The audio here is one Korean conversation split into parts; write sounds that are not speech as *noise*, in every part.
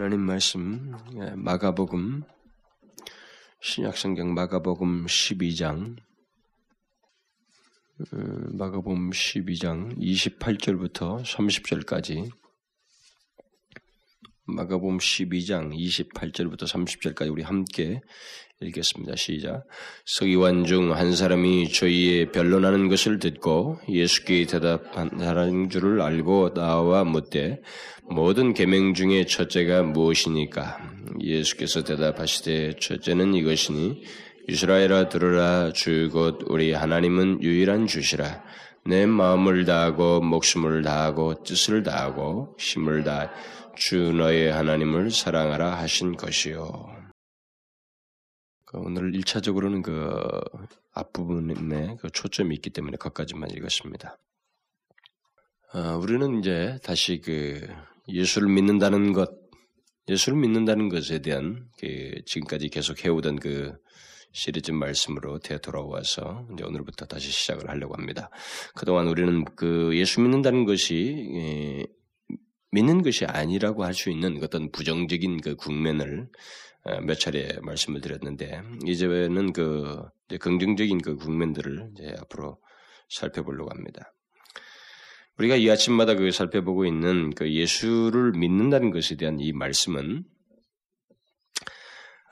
하나님 말씀 예, 마가복음 신약성경 마가복음 12장 어, 마가복음 12장 28절부터 30절까지 마가복음 12장 28절부터 30절까지 우리 함께 읽겠습니다. 시작. 서기관 중 한 사람이 저희의 변론하는 것을 듣고 예수께 대답하는 줄을 알고 나와 묻되 모든 계명 중에 첫째가 무엇이니까? 예수께서 대답하시되 첫째는 이것이니 이스라엘아 들으라 주 곧 우리 하나님은 유일한 주시라. 내 마음을 다하고 목숨을 다하고 뜻을 다하고 힘을 다 주 너의 하나님을 사랑하라 하신 것이요. 그 오늘 1차적으로는 그 앞부분에 그 초점이 있기 때문에 거기까지만 읽었습니다. 어, 우리는 이제 다시 그 예수를 믿는다는 것, 예수를 믿는다는 것에 대한 그 지금까지 계속 해오던 그 시리즈 말씀으로 되돌아와서 이제 오늘부터 다시 시작을 하려고 합니다. 그동안 우리는 그 예수 믿는다는 것이 예, 믿는 것이 아니라고 할 수 있는 어떤 부정적인 그 국면을 어, 몇 차례 말씀을 드렸는데 이제는 그 긍정적인 그 국면들을 이제 앞으로 살펴보려고 합니다. 우리가 이 아침마다 그 살펴보고 있는 그 예수를 믿는다는 것에 대한 이 말씀은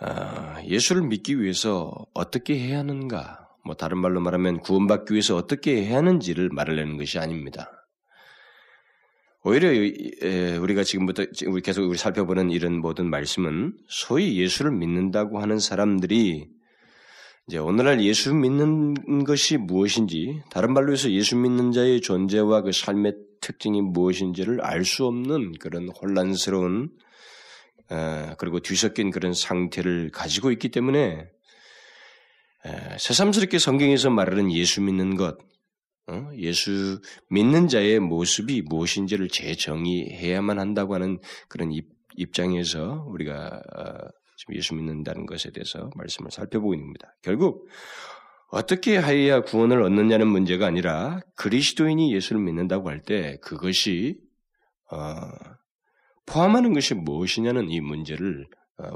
아, 예수를 믿기 위해서 어떻게 해야 하는가, 뭐 다른 말로 말하면 구원받기 위해서 어떻게 해야 하는지를 말하려는 것이 아닙니다. 오히려 우리가 지금부터 계속 우리 살펴보는 이런 모든 말씀은 소위 예수를 믿는다고 하는 사람들이 이제 오늘날 예수 믿는 것이 무엇인지 다른 말로 해서 예수 믿는 자의 존재와 그 삶의 특징이 무엇인지를 알 수 없는 그런 혼란스러운 그리고 뒤섞인 그런 상태를 가지고 있기 때문에 새삼스럽게 성경에서 말하는 예수 믿는 것 어? 예수 믿는 자의 모습이 무엇인지를 재정의해야만 한다고 하는 그런 입, 장에서 우리가 어, 지금 예수 믿는다는 것에 대해서 말씀을 살펴보고 있습니다. 결국 어떻게 하여야 구원을 얻느냐는 문제가 아니라 그리스도인이 예수를 믿는다고 할 때 그것이 어, 포함하는 것이 무엇이냐는 이 문제를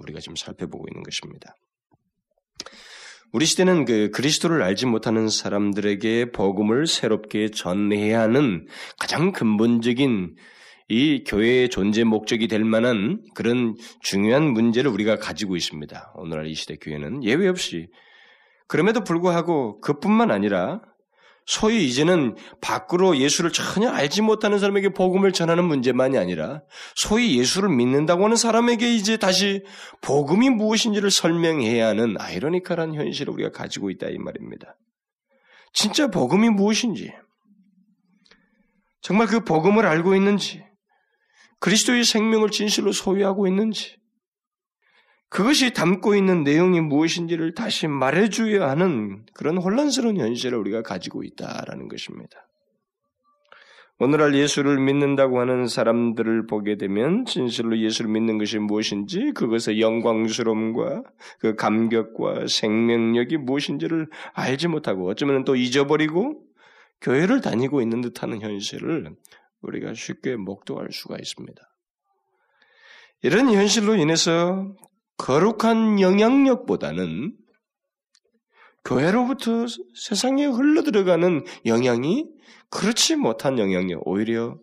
우리가 지금 살펴보고 있는 것입니다. 우리 시대는 그 그리스도를 알지 못하는 사람들에게 복음을 새롭게 전해야 하는 가장 근본적인 이 교회의 존재 목적이 될 만한 그런 중요한 문제를 우리가 가지고 있습니다. 오늘날 이 시대 교회는 예외 없이 그럼에도 불구하고 그뿐만 아니라 소위 이제는 밖으로 예수를 전혀 알지 못하는 사람에게 복음을 전하는 문제만이 아니라 소위 예수를 믿는다고 하는 사람에게 이제 다시 복음이 무엇인지를 설명해야 하는 아이러니컬한 현실을 우리가 가지고 있다 이 말입니다. 진짜 복음이 무엇인지 정말 그 복음을 알고 있는지 그리스도의 생명을 진실로 소유하고 있는지 그것이 담고 있는 내용이 무엇인지를 다시 말해줘야 하는 그런 혼란스러운 현실을 우리가 가지고 있다라는 것입니다. 오늘날 예수를 믿는다고 하는 사람들을 보게 되면 진실로 예수를 믿는 것이 무엇인지 그것의 영광스러움과 그 감격과 생명력이 무엇인지를 알지 못하고 어쩌면 또 잊어버리고 교회를 다니고 있는 듯하는 현실을 우리가 쉽게 목도할 수가 있습니다. 이런 현실로 인해서 거룩한 영향력보다는 교회로부터 세상에 흘러들어가는 영향이 그렇지 못한 영향력, 오히려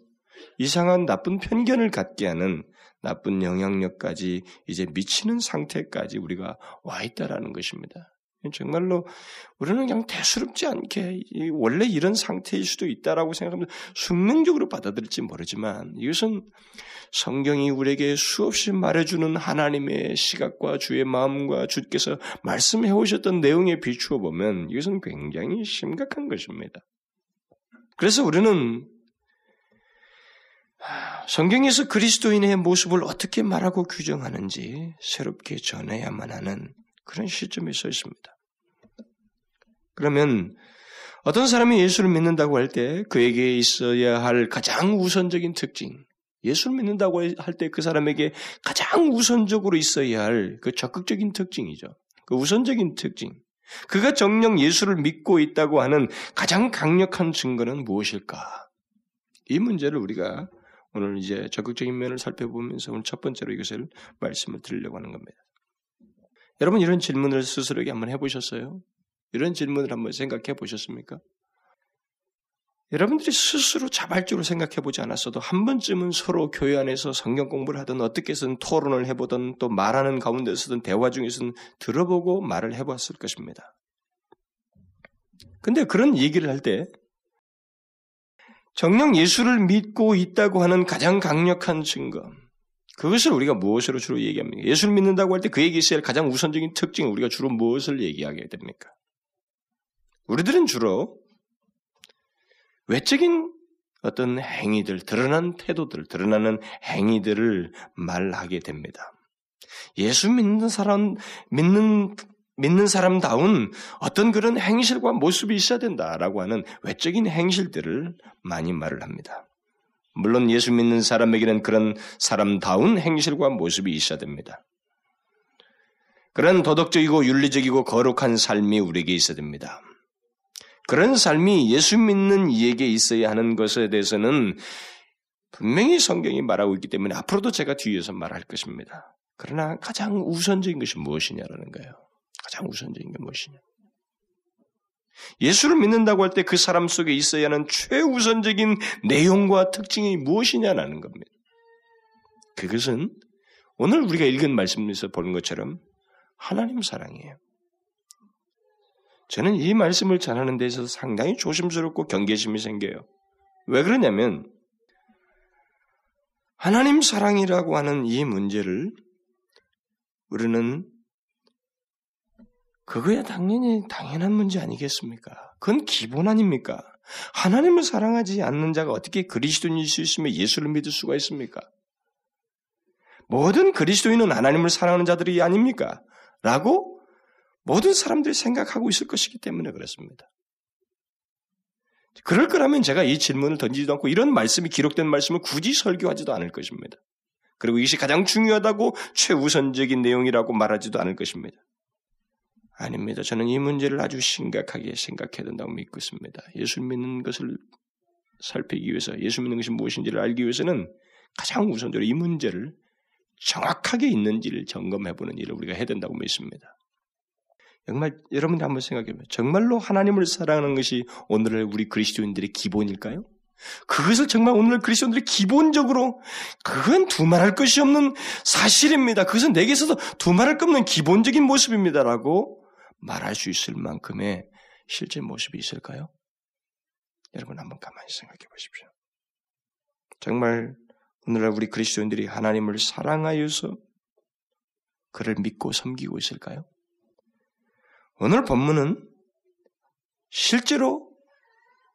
이상한 나쁜 편견을 갖게 하는 나쁜 영향력까지 이제 미치는 상태까지 우리가 와 있다라는 것입니다. 정말로 우리는 그냥 대수롭지 않게 원래 이런 상태일 수도 있다라고 생각하면 숙명적으로 받아들일지 모르지만 이것은 성경이 우리에게 수없이 말해주는 하나님의 시각과 주의 마음과 주께서 말씀해 오셨던 내용에 비추어 보면 이것은 굉장히 심각한 것입니다. 그래서 우리는 성경에서 그리스도인의 모습을 어떻게 말하고 규정하는지 새롭게 전해야만 하는 그런 시점에 서 있습니다. 그러면 어떤 사람이 예수를 믿는다고 할 때 그에게 있어야 할 가장 우선적인 특징, 예수를 믿는다고 할 때 그 사람에게 가장 우선적으로 있어야 할 그 적극적인 특징이죠. 그 우선적인 특징. 그가 정령 예수를 믿고 있다고 하는 가장 강력한 증거는 무엇일까? 이 문제를 우리가 오늘 이제 적극적인 면을 살펴보면서 오늘 첫 번째로 이것을 말씀을 드리려고 하는 겁니다. 여러분 이런 질문을 스스로에게 한번 해보셨어요? 이런 질문을 한번 생각해 보셨습니까? 여러분들이 스스로 자발적으로 생각해 보지 않았어도 한 번쯤은 서로 교회 안에서 성경 공부를 하든 어떻게 든 토론을 해보든 또 말하는 가운데서든 대화 중에서는 들어보고 말을 해봤을 것입니다. 근데 그런 얘기를 할 때 정녕 예수를 믿고 있다고 하는 가장 강력한 증거, 그것을 우리가 무엇으로 주로 얘기합니까? 예수를 믿는다고 할 때 그에게 있어야 할 가장 우선적인 특징은 우리가 주로 무엇을 얘기하게 됩니까? 우리들은 주로 외적인 어떤 행위들, 드러난 태도들, 드러나는 행위들을 말하게 됩니다. 예수 믿는 사람, 믿는, 믿는 사람다운 어떤 그런 행실과 모습이 있어야 된다라고 하는 외적인 행실들을 많이 말을 합니다. 물론 예수 믿는 사람에게는 그런 사람다운 행실과 모습이 있어야 됩니다. 그런 도덕적이고 윤리적이고 거룩한 삶이 우리에게 있어야 됩니다. 그런 삶이 예수 믿는 이에게 있어야 하는 것에 대해서는 분명히 성경이 말하고 있기 때문에 앞으로도 제가 뒤에서 말할 것입니다. 그러나 가장 우선적인 것이 무엇이냐라는 거예요. 가장 우선적인 게 무엇이냐. 예수를 믿는다고 할 때 그 사람 속에 있어야 하는 최우선적인 내용과 특징이 무엇이냐라는 겁니다. 그것은 오늘 우리가 읽은 말씀에서 보는 것처럼 하나님 사랑이에요. 저는 이 말씀을 전하는 데 있어서 상당히 조심스럽고 경계심이 생겨요. 왜 그러냐면 하나님 사랑이라고 하는 이 문제를 우리는 그거야 당연히 당연한 문제 아니겠습니까? 그건 기본 아닙니까? 하나님을 사랑하지 않는 자가 어떻게 그리스도인일 수 있으며 예수를 믿을 수가 있습니까? 모든 그리스도인은 하나님을 사랑하는 자들이 아닙니까? 라고 모든 사람들이 생각하고 있을 것이기 때문에 그렇습니다. 그럴 거라면 제가 이 질문을 던지지도 않고 이런 말씀이 기록된 말씀을 굳이 설교하지도 않을 것입니다. 그리고 이것이 가장 중요하다고 최우선적인 내용이라고 말하지도 않을 것입니다. 아닙니다. 저는 이 문제를 아주 심각하게 생각해야 된다고 믿고 있습니다. 예수 믿는 것을 살피기 위해서, 예수 믿는 것이 무엇인지를 알기 위해서는 가장 우선적으로 이 문제를 정확하게 있는지를 점검해 보는 일을 우리가 해야 된다고 믿습니다. 정말 여러분들 한번 생각해 보면 정말로 하나님을 사랑하는 것이 오늘의 우리 그리스도인들의 기본일까요? 그것을 정말 오늘 그리스도인들이 기본적으로 그건 두말할 것이 없는 사실입니다. 그것은 내게서도 두말할 것 없는 기본적인 모습입니다라고 말할 수 있을 만큼의 실제 모습이 있을까요? 여러분 한번 가만히 생각해 보십시오. 정말 오늘날 우리 그리스도인들이 하나님을 사랑하여서 그를 믿고 섬기고 있을까요? 오늘 본문은 실제로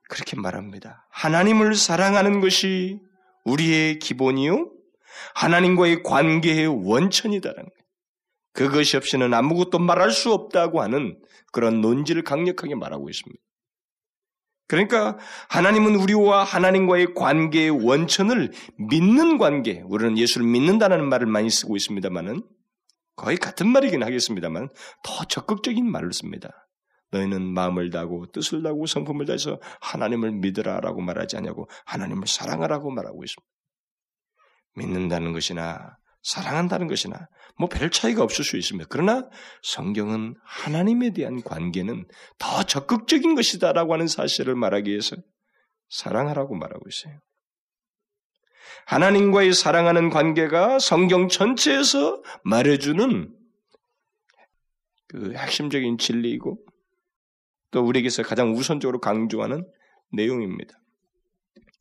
그렇게 말합니다. 하나님을 사랑하는 것이 우리의 기본이요. 하나님과의 관계의 원천이다라는 거예요. 그것이 없이는 아무것도 말할 수 없다고 하는 그런 논지를 강력하게 말하고 있습니다. 그러니까 하나님은 우리와 하나님과의 관계의 원천을 믿는 관계, 우리는 예수를 믿는다는 말을 많이 쓰고 있습니다만은 거의 같은 말이긴 하겠습니다만 더 적극적인 말을 씁니다. 너희는 마음을 다하고 뜻을 다하고 성품을 다해서 하나님을 믿으라라고 말하지 않냐고 하나님을 사랑하라고 말하고 있습니다. 믿는다는 것이나 사랑한다는 것이나 뭐 별 차이가 없을 수 있습니다. 그러나 성경은 하나님에 대한 관계는 더 적극적인 것이다라고 하는 사실을 말하기 위해서 사랑하라고 말하고 있어요. 하나님과의 사랑하는 관계가 성경 전체에서 말해주는 그 핵심적인 진리이고 또 우리에게서 가장 우선적으로 강조하는 내용입니다.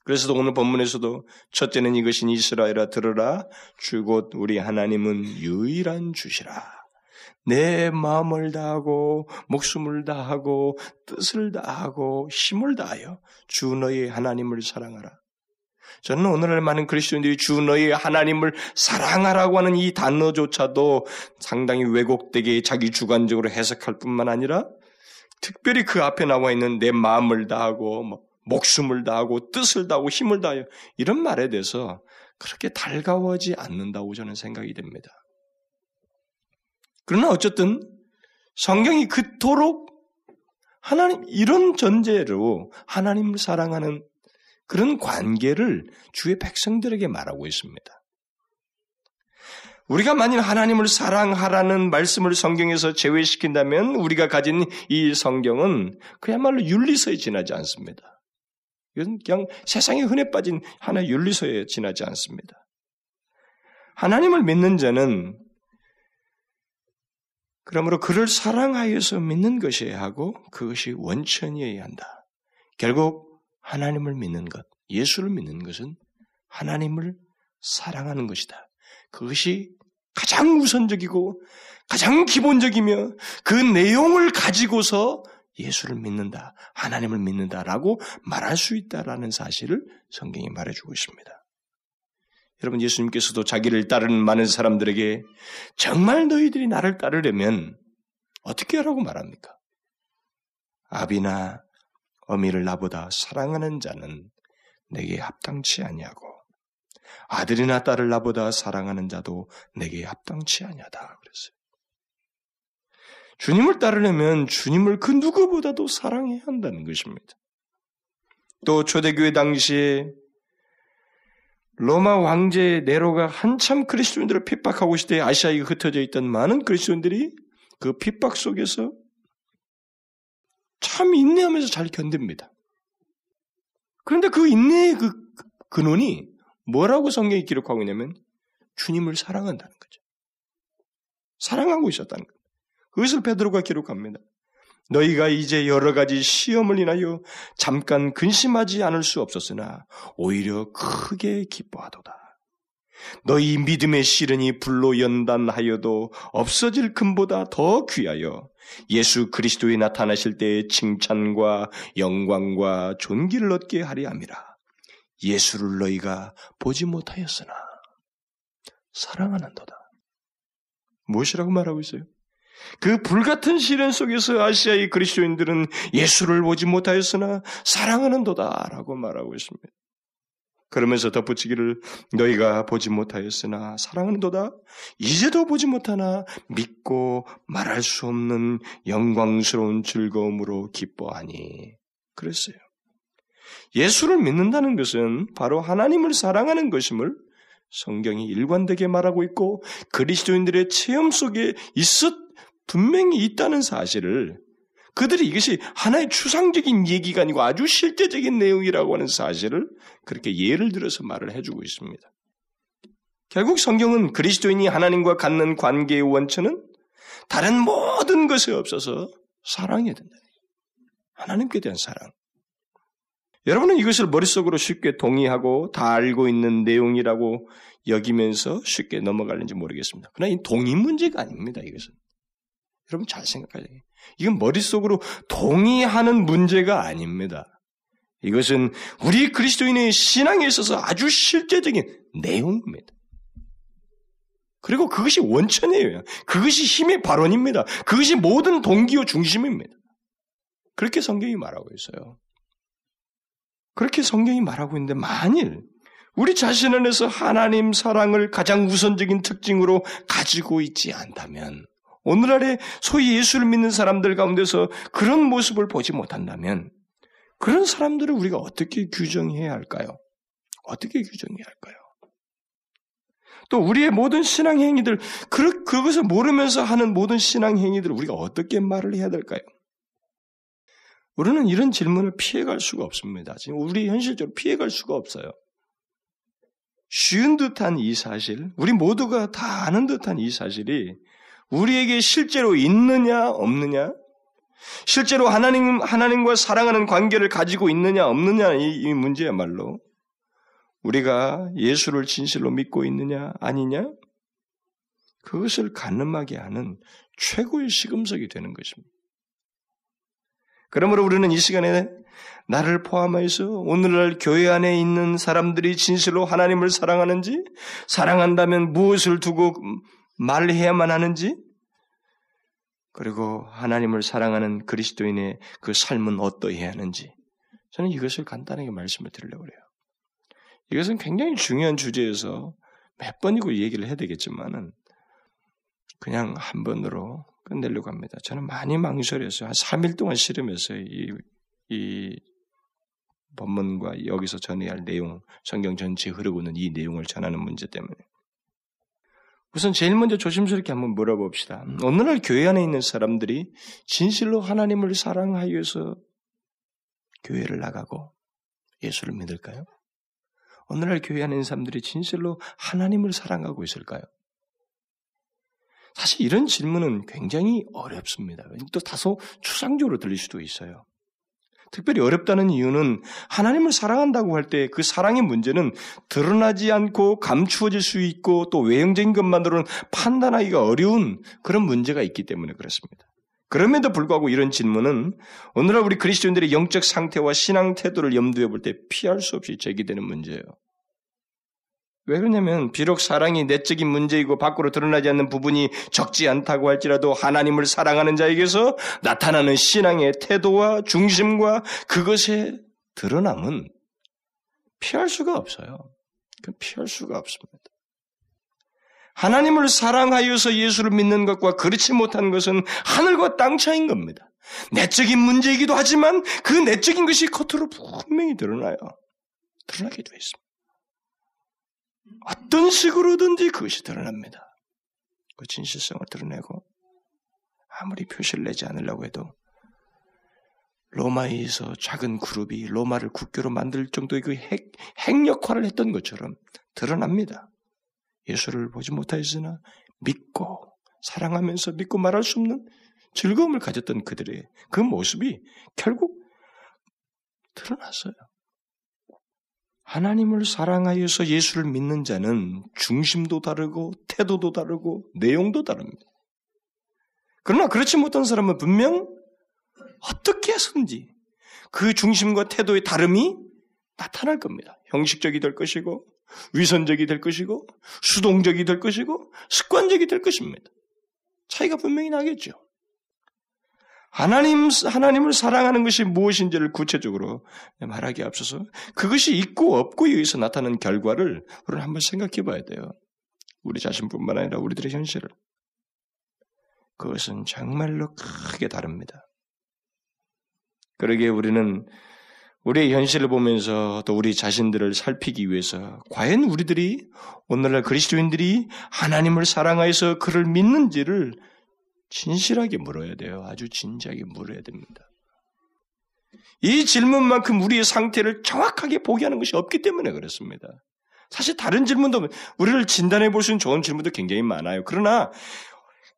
그래서 오늘 본문에서도 첫째는 이것이 이스라엘아 들으라 주 곧 우리 하나님은 유일한 주시라. 내 마음을 다하고 목숨을 다하고 뜻을 다하고 힘을 다하여 주 너의 하나님을 사랑하라. 저는 오늘날 많은 그리스도인들이 주 너희 하나님을 사랑하라고 하는 이 단어조차도 상당히 왜곡되게 자기 주관적으로 해석할 뿐만 아니라 특별히 그 앞에 나와 있는 내 마음을 다하고 뭐 목숨을 다하고 뜻을 다하고 힘을 다하여 이런 말에 대해서 그렇게 달가워하지 않는다고 저는 생각이 됩니다. 그러나 어쨌든 성경이 그토록 하나님 이런 전제로 하나님을 사랑하는 그런 관계를 주의 백성들에게 말하고 있습니다. 우리가 만일 하나님을 사랑하라는 말씀을 성경에서 제외시킨다면 우리가 가진 이 성경은 그야말로 윤리서에 지나지 않습니다. 이건 그냥 세상에 흔해 빠진 하나의 윤리서에 지나지 않습니다. 하나님을 믿는 자는 그러므로 그를 사랑하여서 믿는 것이어야 하고 그것이 원천이어야 한다. 결국 하나님을 믿는 것, 예수를 믿는 것은 하나님을 사랑하는 것이다. 그것이 가장 우선적이고 가장 기본적이며 그 내용을 가지고서 예수를 믿는다, 하나님을 믿는다라고 말할 수 있다라는 사실을 성경이 말해주고 있습니다. 여러분 예수님께서도 자기를 따르는 많은 사람들에게 정말 너희들이 나를 따르려면 어떻게 하라고 말합니까? 아비나 어미를 나보다 사랑하는 자는 내게 합당치 아니하고 아들이나 딸을 나보다 사랑하는 자도 내게 합당치 아니하다 그랬어요. 주님을 따르려면 주님을 그 누구보다도 사랑해야 한다는 것입니다. 또 초대교회 당시에 로마 황제 네로가 한참 그리스도인들을 핍박하고 있을 때 아시아에 흩어져 있던 많은 그리스도인들이 그 핍박 속에서 참 인내하면서 잘 견딥니다. 그런데 그 인내의 그 근원이 뭐라고 성경이 기록하고 있냐면 주님을 사랑한다는 거죠. 사랑하고 있었다는 것. 그것을 베드로가 기록합니다. 너희가 이제 여러 가지 시험을 인하여 잠깐 근심하지 않을 수 없었으나 오히려 크게 기뻐하도다. 너희 믿음의 시련이 불로 연단하여도 없어질 금보다 더 귀하여 예수 그리스도에 나타나실 때의 칭찬과 영광과 존귀를 얻게 하리 함이라. 예수를 너희가 보지 못하였으나 사랑하는도다. 무엇이라고 말하고 있어요? 그 불같은 시련 속에서 아시아의 그리스도인들은 예수를 보지 못하였으나 사랑하는도다라고 말하고 있습니다. 그러면서 덧붙이기를 너희가 보지 못하였으나 사랑하는도다 이제도 보지 못하나 믿고 말할 수 없는 영광스러운 즐거움으로 기뻐하니 그랬어요. 예수를 믿는다는 것은 바로 하나님을 사랑하는 것임을 성경이 일관되게 말하고 있고 그리스도인들의 체험 속에 있었 분명히 있다는 사실을 그들이 이것이 하나의 추상적인 얘기가 아니고 아주 실제적인 내용이라고 하는 사실을 그렇게 예를 들어서 말을 해주고 있습니다. 결국 성경은 그리스도인이 하나님과 갖는 관계의 원천은 다른 모든 것에 없어서 사랑해야 된다. 하나님께 대한 사랑. 여러분은 이것을 머릿속으로 쉽게 동의하고 다 알고 있는 내용이라고 여기면서 쉽게 넘어갈는지 모르겠습니다. 그러나 이 동의 문제가 아닙니다, 이것은. 여러분 잘 생각해야 돼요. 이건 머릿속으로 동의하는 문제가 아닙니다. 이것은 우리 그리스도인의 신앙에 있어서 아주 실제적인 내용입니다. 그리고 그것이 원천이에요. 그것이 힘의 발원입니다. 그것이 모든 동기요 중심입니다. 그렇게 성경이 말하고 있어요. 그렇게 성경이 말하고 있는데 만일 우리 자신 안에서 하나님 사랑을 가장 우선적인 특징으로 가지고 있지 않다면 오늘날에 소위 예수를 믿는 사람들 가운데서 그런 모습을 보지 못한다면 그런 사람들을 우리가 어떻게 규정해야 할까요? 어떻게 규정해야 할까요? 또 우리의 모든 신앙 행위들, 그, 그것을 모르면서 하는 모든 신앙 행위들을 우리가 어떻게 말을 해야 될까요? 우리는 이런 질문을 피해갈 수가 없습니다. 지금 우리 현실적으로 피해갈 수가 없어요. 쉬운 듯한 이 사실, 우리 모두가 다 아는 듯한 이 사실이 우리에게 실제로 있느냐 없느냐? 실제로 하나님 하나님과 사랑하는 관계를 가지고 있느냐 없느냐 이, 이 문제야말로 우리가 예수를 진실로 믿고 있느냐 아니냐 그것을 가늠하게 하는 최고의 시금석이 되는 것입니다. 그러므로 우리는 이 시간에 나를 포함해서 오늘날 교회 안에 있는 사람들이 진실로 하나님을 사랑하는지, 사랑한다면 무엇을 두고 말해야만 하는지, 그리고 하나님을 사랑하는 그리스도인의 그 삶은 어떠해야 하는지 저는 이것을 간단하게 말씀을 드리려고 그래요. 이것은 굉장히 중요한 주제에서 몇 번이고 얘기를 해야 되겠지만은 그냥 한 번으로 끝내려고 합니다. 저는 많이 망설였어요. 한 3일 동안 실험했어요. 이, 이 본문과 여기서 전해야 할 내용, 성경 전체에 흐르고 있는 이 내용을 전하는 문제 때문에. 우선 제일 먼저 조심스럽게 한번 물어봅시다. 오늘날 교회 안에 있는 사람들이 진실로 하나님을 사랑하여서 교회를 나가고 예수를 믿을까요? 오늘날 교회 안에 있는 사람들이 진실로 하나님을 사랑하고 있을까요? 사실 이런 질문은 굉장히 어렵습니다. 또 다소 추상적으로 들릴 수도 있어요. 특별히 어렵다는 이유는 하나님을 사랑한다고 할 때 그 사랑의 문제는 드러나지 않고 감추어질 수 있고 또 외형적인 것만으로는 판단하기가 어려운 그런 문제가 있기 때문에 그렇습니다. 그럼에도 불구하고 이런 질문은 오늘날 우리 그리스도인들의 영적 상태와 신앙 태도를 염두에 볼 때 피할 수 없이 제기되는 문제예요. 왜 그러냐면 비록 사랑이 내적인 문제이고 밖으로 드러나지 않는 부분이 적지 않다고 할지라도 하나님을 사랑하는 자에게서 나타나는 신앙의 태도와 중심과 그것의 드러남은 피할 수가 없어요. 피할 수가 없습니다. 하나님을 사랑하여서 예수를 믿는 것과 그렇지 못한 것은 하늘과 땅 차이인 겁니다. 내적인 문제이기도 하지만 그 내적인 것이 겉으로 분명히 드러나요. 드러나게 되어 있습니다. 어떤 식으로든지 그것이 드러납니다. 그 진실성을 드러내고 아무리 표시를 내지 않으려고 해도 로마에서 작은 그룹이 로마를 국교로 만들 정도의 그 핵, 핵 역할을 했던 것처럼 드러납니다. 예수를 보지 못하였으나 믿고 사랑하면서 믿고 말할 수 없는 즐거움을 가졌던 그들의 그 모습이 결국 드러났어요. 하나님을 사랑하여서 예수를 믿는 자는 중심도 다르고 태도도 다르고 내용도 다릅니다. 그러나 그렇지 못한 사람은 분명 어떻게 해서든지 그 중심과 태도의 다름이 나타날 겁니다. 형식적이 될 것이고 위선적이 될 것이고 수동적이 될 것이고 습관적이 될 것입니다. 차이가 분명히 나겠죠. 하나님, 하나님을 사랑하는 것이 무엇인지를 구체적으로 말하기 앞서서 그것이 있고 없고에 의해서 나타나는 결과를 우리는 한번 생각해 봐야 돼요. 우리 자신뿐만 아니라 우리들의 현실을. 그것은 정말로 크게 다릅니다. 그러기에 우리는 우리의 현실을 보면서 또 우리 자신들을 살피기 위해서 과연 우리들이 오늘날 그리스도인들이 하나님을 사랑하여서 그를 믿는지를 진실하게 물어야 돼요. 아주 진지하게 물어야 됩니다. 이 질문만큼 우리의 상태를 정확하게 보게 하는 것이 없기 때문에 그렇습니다. 사실 다른 질문도 우리를 진단해 볼 수 있는 좋은 질문도 굉장히 많아요. 그러나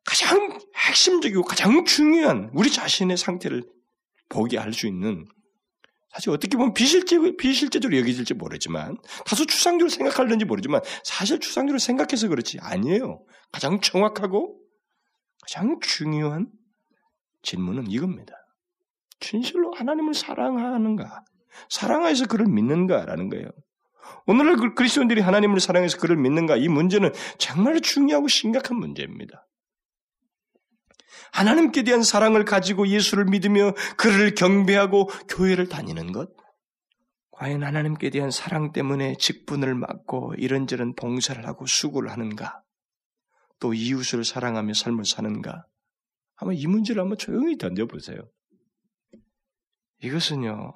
가장 핵심적이고 가장 중요한 우리 자신의 상태를 보게 할 수 있는 사실 어떻게 보면 비실제, 비실제적으로 여겨질지 모르지만 다소 추상적으로 생각하는지 모르지만 사실 추상적으로 생각해서 그렇지 아니에요. 가장 정확하고 가장 중요한 질문은 이겁니다. 진실로 하나님을 사랑하는가? 사랑해서 그를 믿는가라는 거예요. 오늘날 그 그리스도인들이 하나님을 사랑해서 그를 믿는가? 이 문제는 정말 중요하고 심각한 문제입니다. 하나님께 대한 사랑을 가지고 예수를 믿으며 그를 경배하고 교회를 다니는 것? 과연 하나님께 대한 사랑 때문에 직분을 맡고 이런저런 봉사를 하고 수고를 하는가? 또 이웃을 사랑하며 삶을 사는가? 한번 이 문제를 한번 조용히 던져보세요. 이것은요,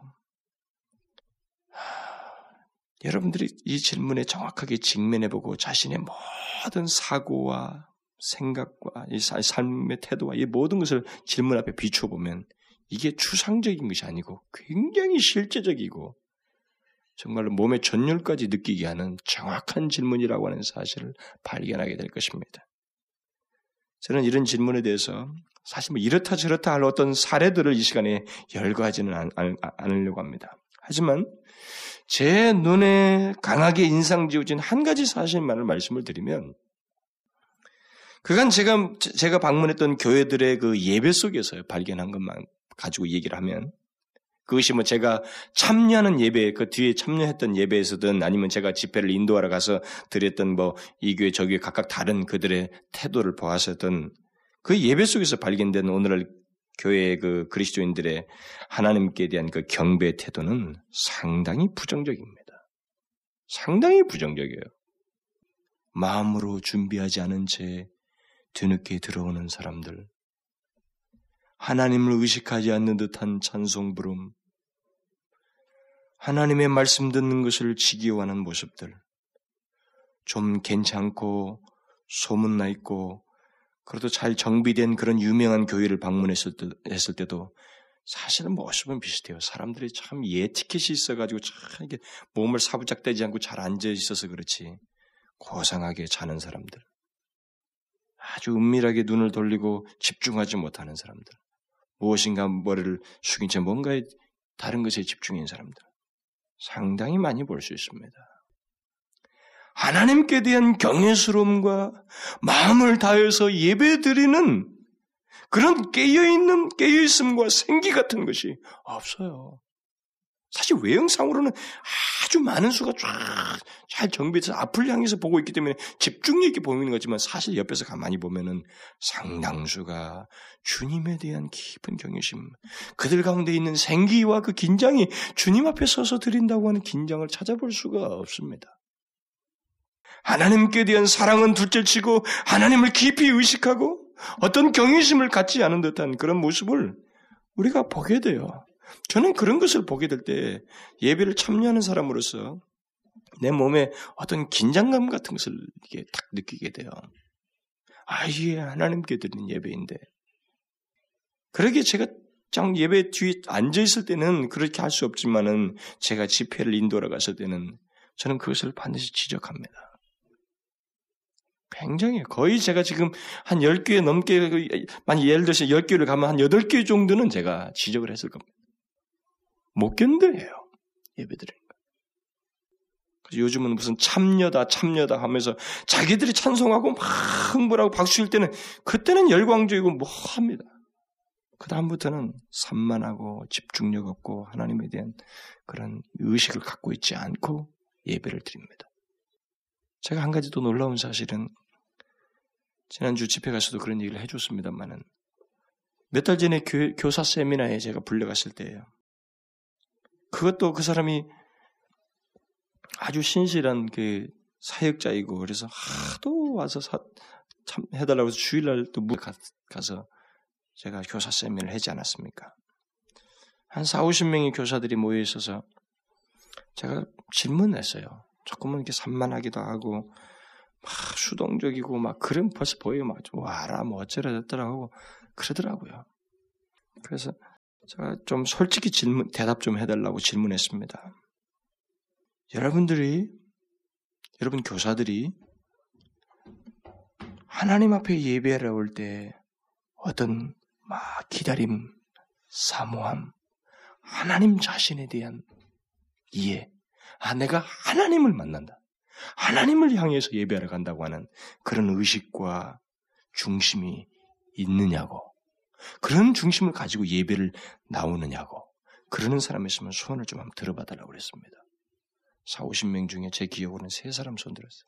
여러분들이 이 질문에 정확하게 직면해보고 자신의 모든 사고와 생각과 이 삶의 태도와 이 모든 것을 질문 앞에 비춰보면 이게 추상적인 것이 아니고 굉장히 실제적이고 정말로 몸의 전율까지 느끼게 하는 정확한 질문이라고 하는 사실을 발견하게 될 것입니다. 저는 이런 질문에 대해서 사실 뭐 이렇다 저렇다 할 어떤 사례들을 이 시간에 열거하지는 않, 않으려고 합니다. 하지만 제 눈에 강하게 인상 지어진 한 가지 사실만을 말씀을 드리면 그간 제가 제가 방문했던 교회들의 그 예배 속에서 발견한 것만 가지고 얘기를 하면 그것이 뭐 제가 참여하는 예배, 그 뒤에 참여했던 예배에서든 아니면 제가 집회를 인도하러 가서 드렸던 뭐 이 교회 저 교회 각각 다른 그들의 태도를 보았었던 그 예배 속에서 발견된 오늘날 교회의 그 그리스도인들의 하나님께 대한 그 경배 태도는 상당히 부정적입니다. 상당히 부정적이에요. 마음으로 준비하지 않은 채 뒤늦게 들어오는 사람들, 하나님을 의식하지 않는 듯한 찬송 부름, 하나님의 말씀 듣는 것을 지기워하는 모습들, 좀 괜찮고 소문나 있고 그래도 잘 정비된 그런 유명한 교회를 방문했을 때, 했을 때도 사실은 모습은 비슷해요. 사람들이 참 예티켓이 있어가지고 참 이게 몸을 사부작대지 않고 잘 앉아 있어서 그렇지 고상하게 자는 사람들, 아주 은밀하게 눈을 돌리고 집중하지 못하는 사람들, 무엇인가 머리를 숙인 채 뭔가에 다른 것에 집중인 사람들 상당히 많이 볼 수 있습니다. 하나님께 대한 경외스러움과 마음을 다해서 예배드리는 그런 깨어있는, 깨어있음과 생기 같은 것이 없어요. 사실 외형상으로는 아주 많은 수가 쫙 잘 정비해서 앞을 향해서 보고 있기 때문에 집중력 있게 보이는 거지만 사실 옆에서 가만히 보면은 상당수가 주님에 대한 깊은 경외심, 그들 가운데 있는 생기와 그 긴장이 주님 앞에 서서 드린다고 하는 긴장을 찾아볼 수가 없습니다. 하나님께 대한 사랑은 둘째치고 하나님을 깊이 의식하고 어떤 경외심을 갖지 않은 듯한 그런 모습을 우리가 보게 돼요. 저는 그런 것을 보게 될 때 예배를 참여하는 사람으로서 내 몸에 어떤 긴장감 같은 것을 이게 딱 느끼게 돼요. 아, 이게 하나님께 드리는 예배인데. 그러게 제가 장 예배 뒤에 앉아 있을 때는 그렇게 할 수 없지만은 제가 집회를 인도하러 갔을 때는 저는 그것을 반드시 지적합니다. 굉장히 거의 제가 지금 한 10개 넘게 만약 예를 들어서 10개를 가면 한 8개 정도는 제가 지적을 했을 겁니다. 못 견뎌해요. 예배드리는 거. 그래서 요즘은 무슨 참여다 참여다 하면서 자기들이 찬송하고 막 흥분하고 박수칠 때는 그때는 열광적이고 뭐 합니다. 그 다음부터는 산만하고 집중력 없고 하나님에 대한 그런 의식을 갖고 있지 않고 예배를 드립니다. 제가 한 가지 또 놀라운 사실은 지난주 집회 가서도 그런 얘기를 해줬습니다만은 몇 달 전에 교, 교사 세미나에 제가 불려갔을 때예요. 그것도 그 사람이 아주 신실한 그 사역자이고 그래서 하도 와서 사, 참 해달라고 해서 주일날 또 가서 제가 교사 세미나를 하지 않았습니까? 한 4, 50명의 교사들이 모여 있어서 제가 질문했어요. 조금은 이렇게 산만하기도 하고 막 수동적이고 막 그런 벌써 보여요. 막 와라 뭐 어쩌라 저쩌라 하고 그러더라고요. 그래서 제가 좀 솔직히 질문 대답 좀 해달라고 질문했습니다. 여러분들이 여러분 교사들이 하나님 앞에 예배하러 올 때 어떤 막 기다림, 사모함, 하나님 자신에 대한 이해, 아 내가 하나님을 만난다. 하나님을 향해서 예배하러 간다고 하는 그런 의식과 중심이 있느냐고. 그런 중심을 가지고 예배를 나오느냐고. 그러는 사람이 있으면 소원을 좀 한번 들어봐 달라고 그랬습니다. 4, 50명 중에 제 기억으로는 세 사람 손 들었어요.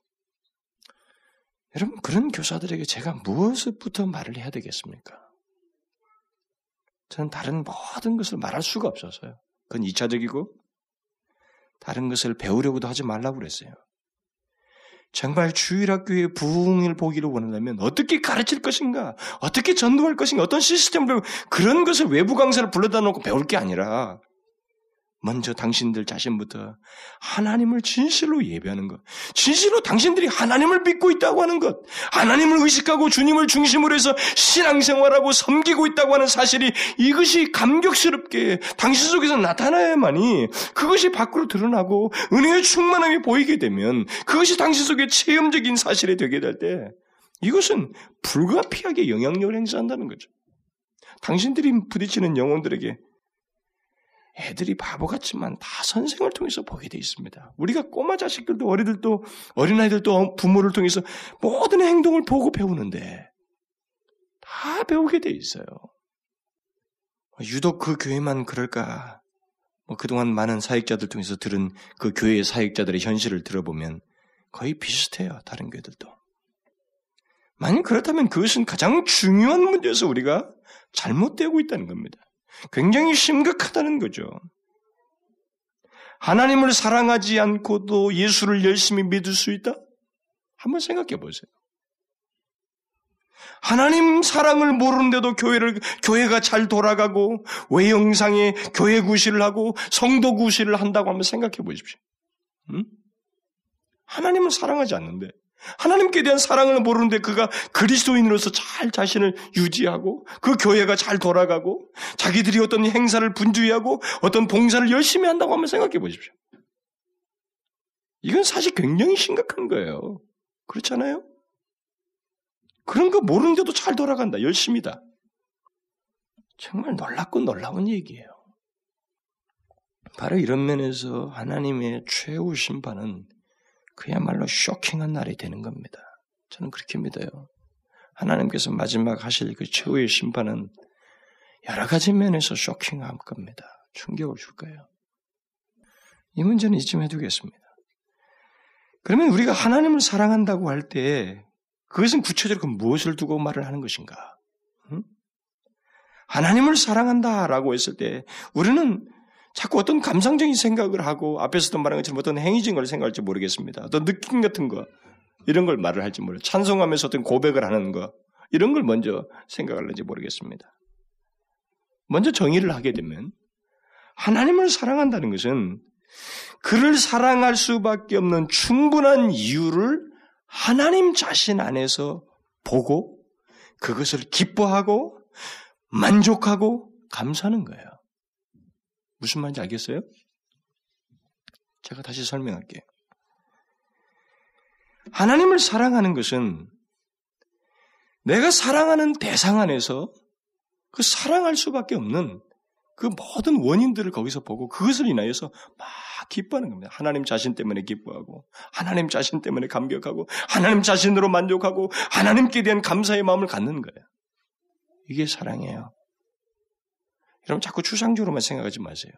여러분, 그런 교사들에게 제가 무엇부터 말을 해야 되겠습니까? 저는 다른 모든 것을 말할 수가 없어서요. 그건 2차적이고, 다른 것을 배우려고도 하지 말라고 그랬어요. 정말 주일학교의 부흥을 보기를 원한다면 어떻게 가르칠 것인가, 어떻게 전도할 것인가, 어떤 시스템으로 그런 것을 외부 강사를 불러다 놓고 배울 게 아니라 먼저 당신들 자신부터 하나님을 진실로 예배하는 것. 진실로 당신들이 하나님을 믿고 있다고 하는 것. 하나님을 의식하고 주님을 중심으로 해서 신앙생활하고 섬기고 있다고 하는 사실이 이것이 감격스럽게 당신 속에서 나타나야만이 그것이 밖으로 드러나고 은혜의 충만함이 보이게 되면 그것이 당신 속에 체험적인 사실이 되게 될 때 이것은 불가피하게 영향력을 행사한다는 거죠. 당신들이 부딪히는 영혼들에게 애들이 바보 같지만 다 선생을 통해서 보게 돼 있습니다. 우리가 꼬마 자식들도 어리들도 어린아이들도 부모를 통해서 모든 행동을 보고 배우는데 다 배우게 돼 있어요. 유독 그 교회만 그럴까? 뭐 그동안 많은 사역자들 통해서 들은 그 교회의 사역자들의 현실을 들어보면 거의 비슷해요. 다른 교회들도. 만약 그렇다면 그것은 가장 중요한 문제에서 우리가 잘못되고 있다는 겁니다. 굉장히 심각하다는 거죠. 하나님을 사랑하지 않고도 예수를 열심히 믿을 수 있다? 한번 생각해 보세요. 하나님 사랑을 모르는데도 교회를, 교회가 잘 돌아가고, 외형상에 교회 구실을 하고, 성도 구실을 한다고 한번 생각해 보십시오. 응? 하나님은 사랑하지 않는데, 하나님께 대한 사랑을 모르는데 그가 그리스도인으로서 잘 자신을 유지하고, 그 교회가 잘 돌아가고, 자기들이 어떤 행사를 분주히하고, 어떤 봉사를 열심히 한다고 한번 생각해 보십시오. 이건 사실 굉장히 심각한 거예요. 그렇잖아요? 그런 거 모르는데도 잘 돌아간다. 열심히다. 정말 놀랍고 놀라운 얘기예요. 바로 이런 면에서 하나님의 최후 심판은 그야말로 쇼킹한 날이 되는 겁니다. 저는 그렇게 믿어요. 하나님께서 마지막 하실 그 최후의 심판은 여러 가지 면에서 쇼킹할 겁니다. 충격을 줄 거예요. 이 문제는 이쯤 해두겠습니다. 그러면 우리가 하나님을 사랑한다고 할 때 그것은 구체적으로 그 무엇을 두고 말을 하는 것인가? 응? 하나님을 사랑한다라고 했을 때 우리는 자꾸 어떤 감상적인 생각을 하고 앞에서도 말한 것처럼 어떤 행위적인 걸 생각할지 모르겠습니다. 어떤 느낌 같은 거 이런 걸 말을 할지 모르. 찬송하면서 어떤 고백을 하는 거 이런 걸 먼저 생각할는지 모르겠습니다. 먼저 정의를 하게 되면 하나님을 사랑한다는 것은 그를 사랑할 수밖에 없는 충분한 이유를 하나님 자신 안에서 보고 그것을 기뻐하고 만족하고 감사하는 거예요. 무슨 말인지 알겠어요? 제가 다시 설명할게요. 하나님을 사랑하는 것은 내가 사랑하는 대상 안에서 그 사랑할 수밖에 없는 그 모든 원인들을 거기서 보고 그것을 인하여서 막 기뻐하는 겁니다. 하나님 자신 때문에 기뻐하고, 하나님 자신 때문에 감격하고, 하나님 자신으로 만족하고, 하나님께 대한 감사의 마음을 갖는 거예요. 이게 사랑이에요. 여러분 자꾸 추상적으로만 생각하지 마세요.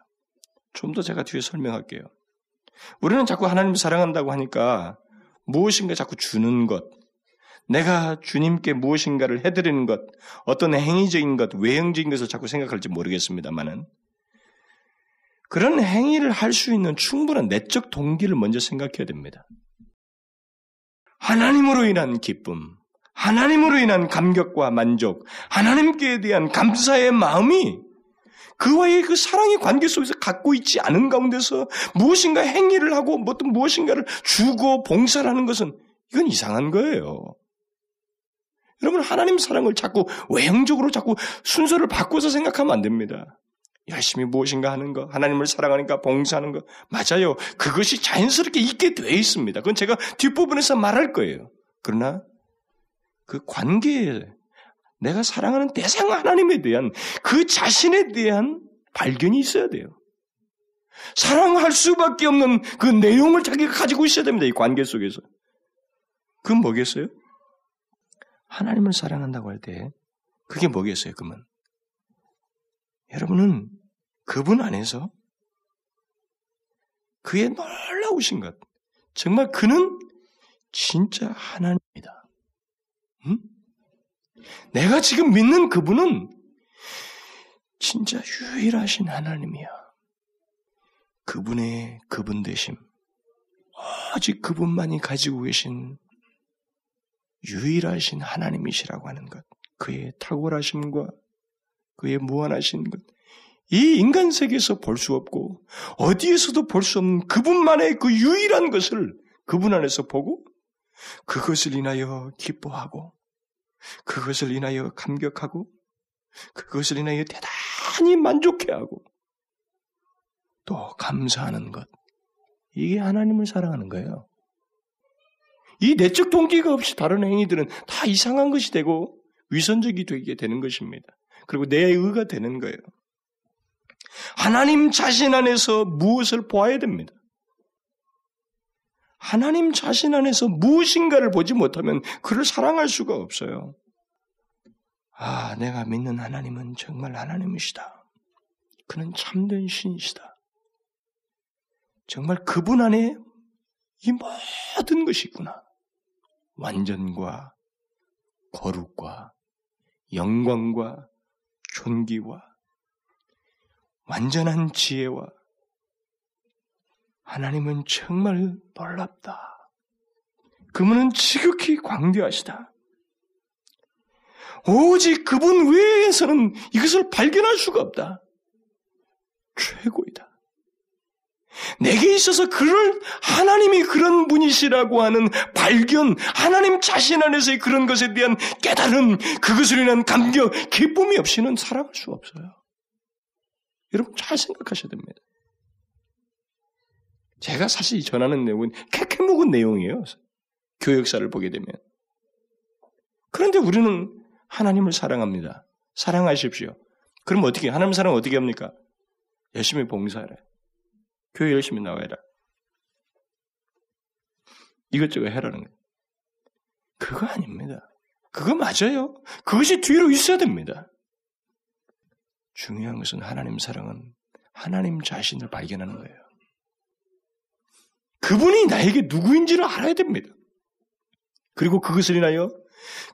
좀 더 제가 뒤에 설명할게요. 우리는 자꾸 하나님 사랑한다고 하니까 무엇인가 자꾸 주는 것, 내가 주님께 무엇인가를 해드리는 것, 어떤 행위적인 것, 외형적인 것을 자꾸 생각할지 모르겠습니다만은 그런 행위를 할 수 있는 충분한 내적 동기를 먼저 생각해야 됩니다. 하나님으로 인한 기쁨, 하나님으로 인한 감격과 만족, 하나님께 대한 감사의 마음이 그와의 그 사랑의 관계 속에서 갖고 있지 않은 가운데서 무엇인가 행위를 하고 어떤 무엇인가를 주고 봉사를 하는 것은 이건 이상한 거예요. 여러분 하나님 사랑을 자꾸 외형적으로 자꾸 순서를 바꿔서 생각하면 안 됩니다. 열심히 무엇인가 하는 거, 하나님을 사랑하니까 봉사하는 거, 맞아요. 그것이 자연스럽게 있게 돼 있습니다. 그건 제가 뒷부분에서 말할 거예요. 그러나 그 관계에 내가 사랑하는 대상 하나님에 대한 그 자신에 대한 발견이 있어야 돼요. 사랑할 수밖에 없는 그 내용을 자기가 가지고 있어야 됩니다. 이 관계 속에서. 그건 뭐겠어요? 하나님을 사랑한다고 할 때 그게 뭐겠어요? 그러면 여러분은 그분 안에서 그의 놀라우신 것, 정말 그는 진짜 하나님입니다. 응? 내가 지금 믿는 그분은 진짜 유일하신 하나님이야. 그분의 그분 되심, 오직 그분만이 가지고 계신 유일하신 하나님이시라고 하는 것, 그의 탁월하심과 그의 무한하신 것, 이 인간 세계에서 볼 수 없고 어디에서도 볼 수 없는 그분만의 그 유일한 것을 그분 안에서 보고 그것을 인하여 기뻐하고 그것을 인하여 감격하고 그것을 인하여 대단히 만족해하고 또 감사하는 것 이게 하나님을 사랑하는 거예요. 이 내적 동기가 없이 다른 행위들은 다 이상한 것이 되고 위선적이 되게 되는 것입니다. 그리고 내 의가 되는 거예요. 하나님 자신 안에서 무엇을 보아야 됩니다. 하나님 자신 안에서 무엇인가를 보지 못하면 그를 사랑할 수가 없어요. 아, 내가 믿는 하나님은 정말 하나님이시다. 그는 참된 신이시다. 정말 그분 안에 이 모든 것이 있구나. 완전과 거룩과 영광과 존귀와 완전한 지혜와 하나님은 정말 놀랍다. 그분은 지극히 광대하시다. 오직 그분 외에서는 이것을 발견할 수가 없다. 최고이다. 내게 있어서 그럴 하나님이 그런 분이시라고 하는 발견, 하나님 자신 안에서의 그런 것에 대한 깨달음, 그것으로 인한 감격, 기쁨이 없이는 살아갈 수 없어요. 여러분 잘 생각하셔야 됩니다. 제가 사실 전하는 내용은 캐캐 묵은 내용이에요. 교역사를 보게 되면. 그런데 우리는 하나님을 사랑합니다. 사랑하십시오. 그럼 어떻게, 하나님 사랑 어떻게 합니까? 열심히 봉사해라. 교회 열심히 나와라. 이것저것 해라는 거예요. 그거 아닙니다. 그거 맞아요. 그것이 뒤로 있어야 됩니다. 중요한 것은 하나님 사랑은 하나님 자신을 발견하는 거예요. 그분이 나에게 누구인지를 알아야 됩니다. 그리고 그것을 인하여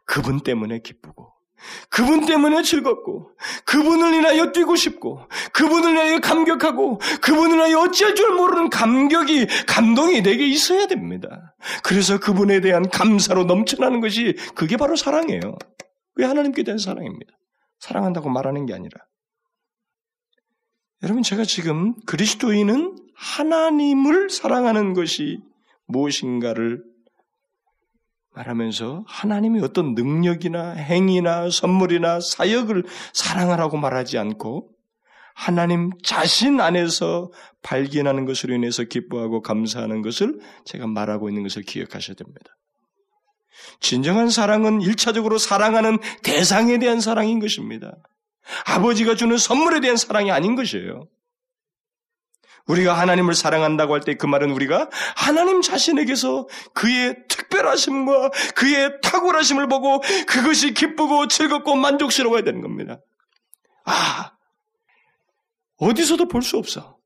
그분 때문에 기쁘고, 그분 때문에 즐겁고, 그분을 인하여 뛰고 싶고, 그분을 인하여 감격하고, 그분을 인하여 어찌할 줄 모르는 감격이, 감동이 내게 있어야 됩니다. 그래서 그분에 대한 감사로 넘쳐나는 것이 그게 바로 사랑이에요. 왜 하나님께 대한 사랑입니다. 사랑한다고 말하는 게 아니라. 여러분, 제가 지금 그리스도인은 하나님을 사랑하는 것이 무엇인가를 말하면서 하나님이 어떤 능력이나 행위나 선물이나 사역을 사랑하라고 말하지 않고 하나님 자신 안에서 발견하는 것으로 인해서 기뻐하고 감사하는 것을 제가 말하고 있는 것을 기억하셔야 됩니다. 진정한 사랑은 일차적으로 사랑하는 대상에 대한 사랑인 것입니다. 아버지가 주는 선물에 대한 사랑이 아닌 것이에요. 우리가 하나님을 사랑한다고 할 때 그 말은 우리가 하나님 자신에게서 그의 특별하심과 그의 탁월하심을 보고 그것이 기쁘고 즐겁고 만족스러워야 되는 겁니다. 아, 어디서도 볼 수 없어.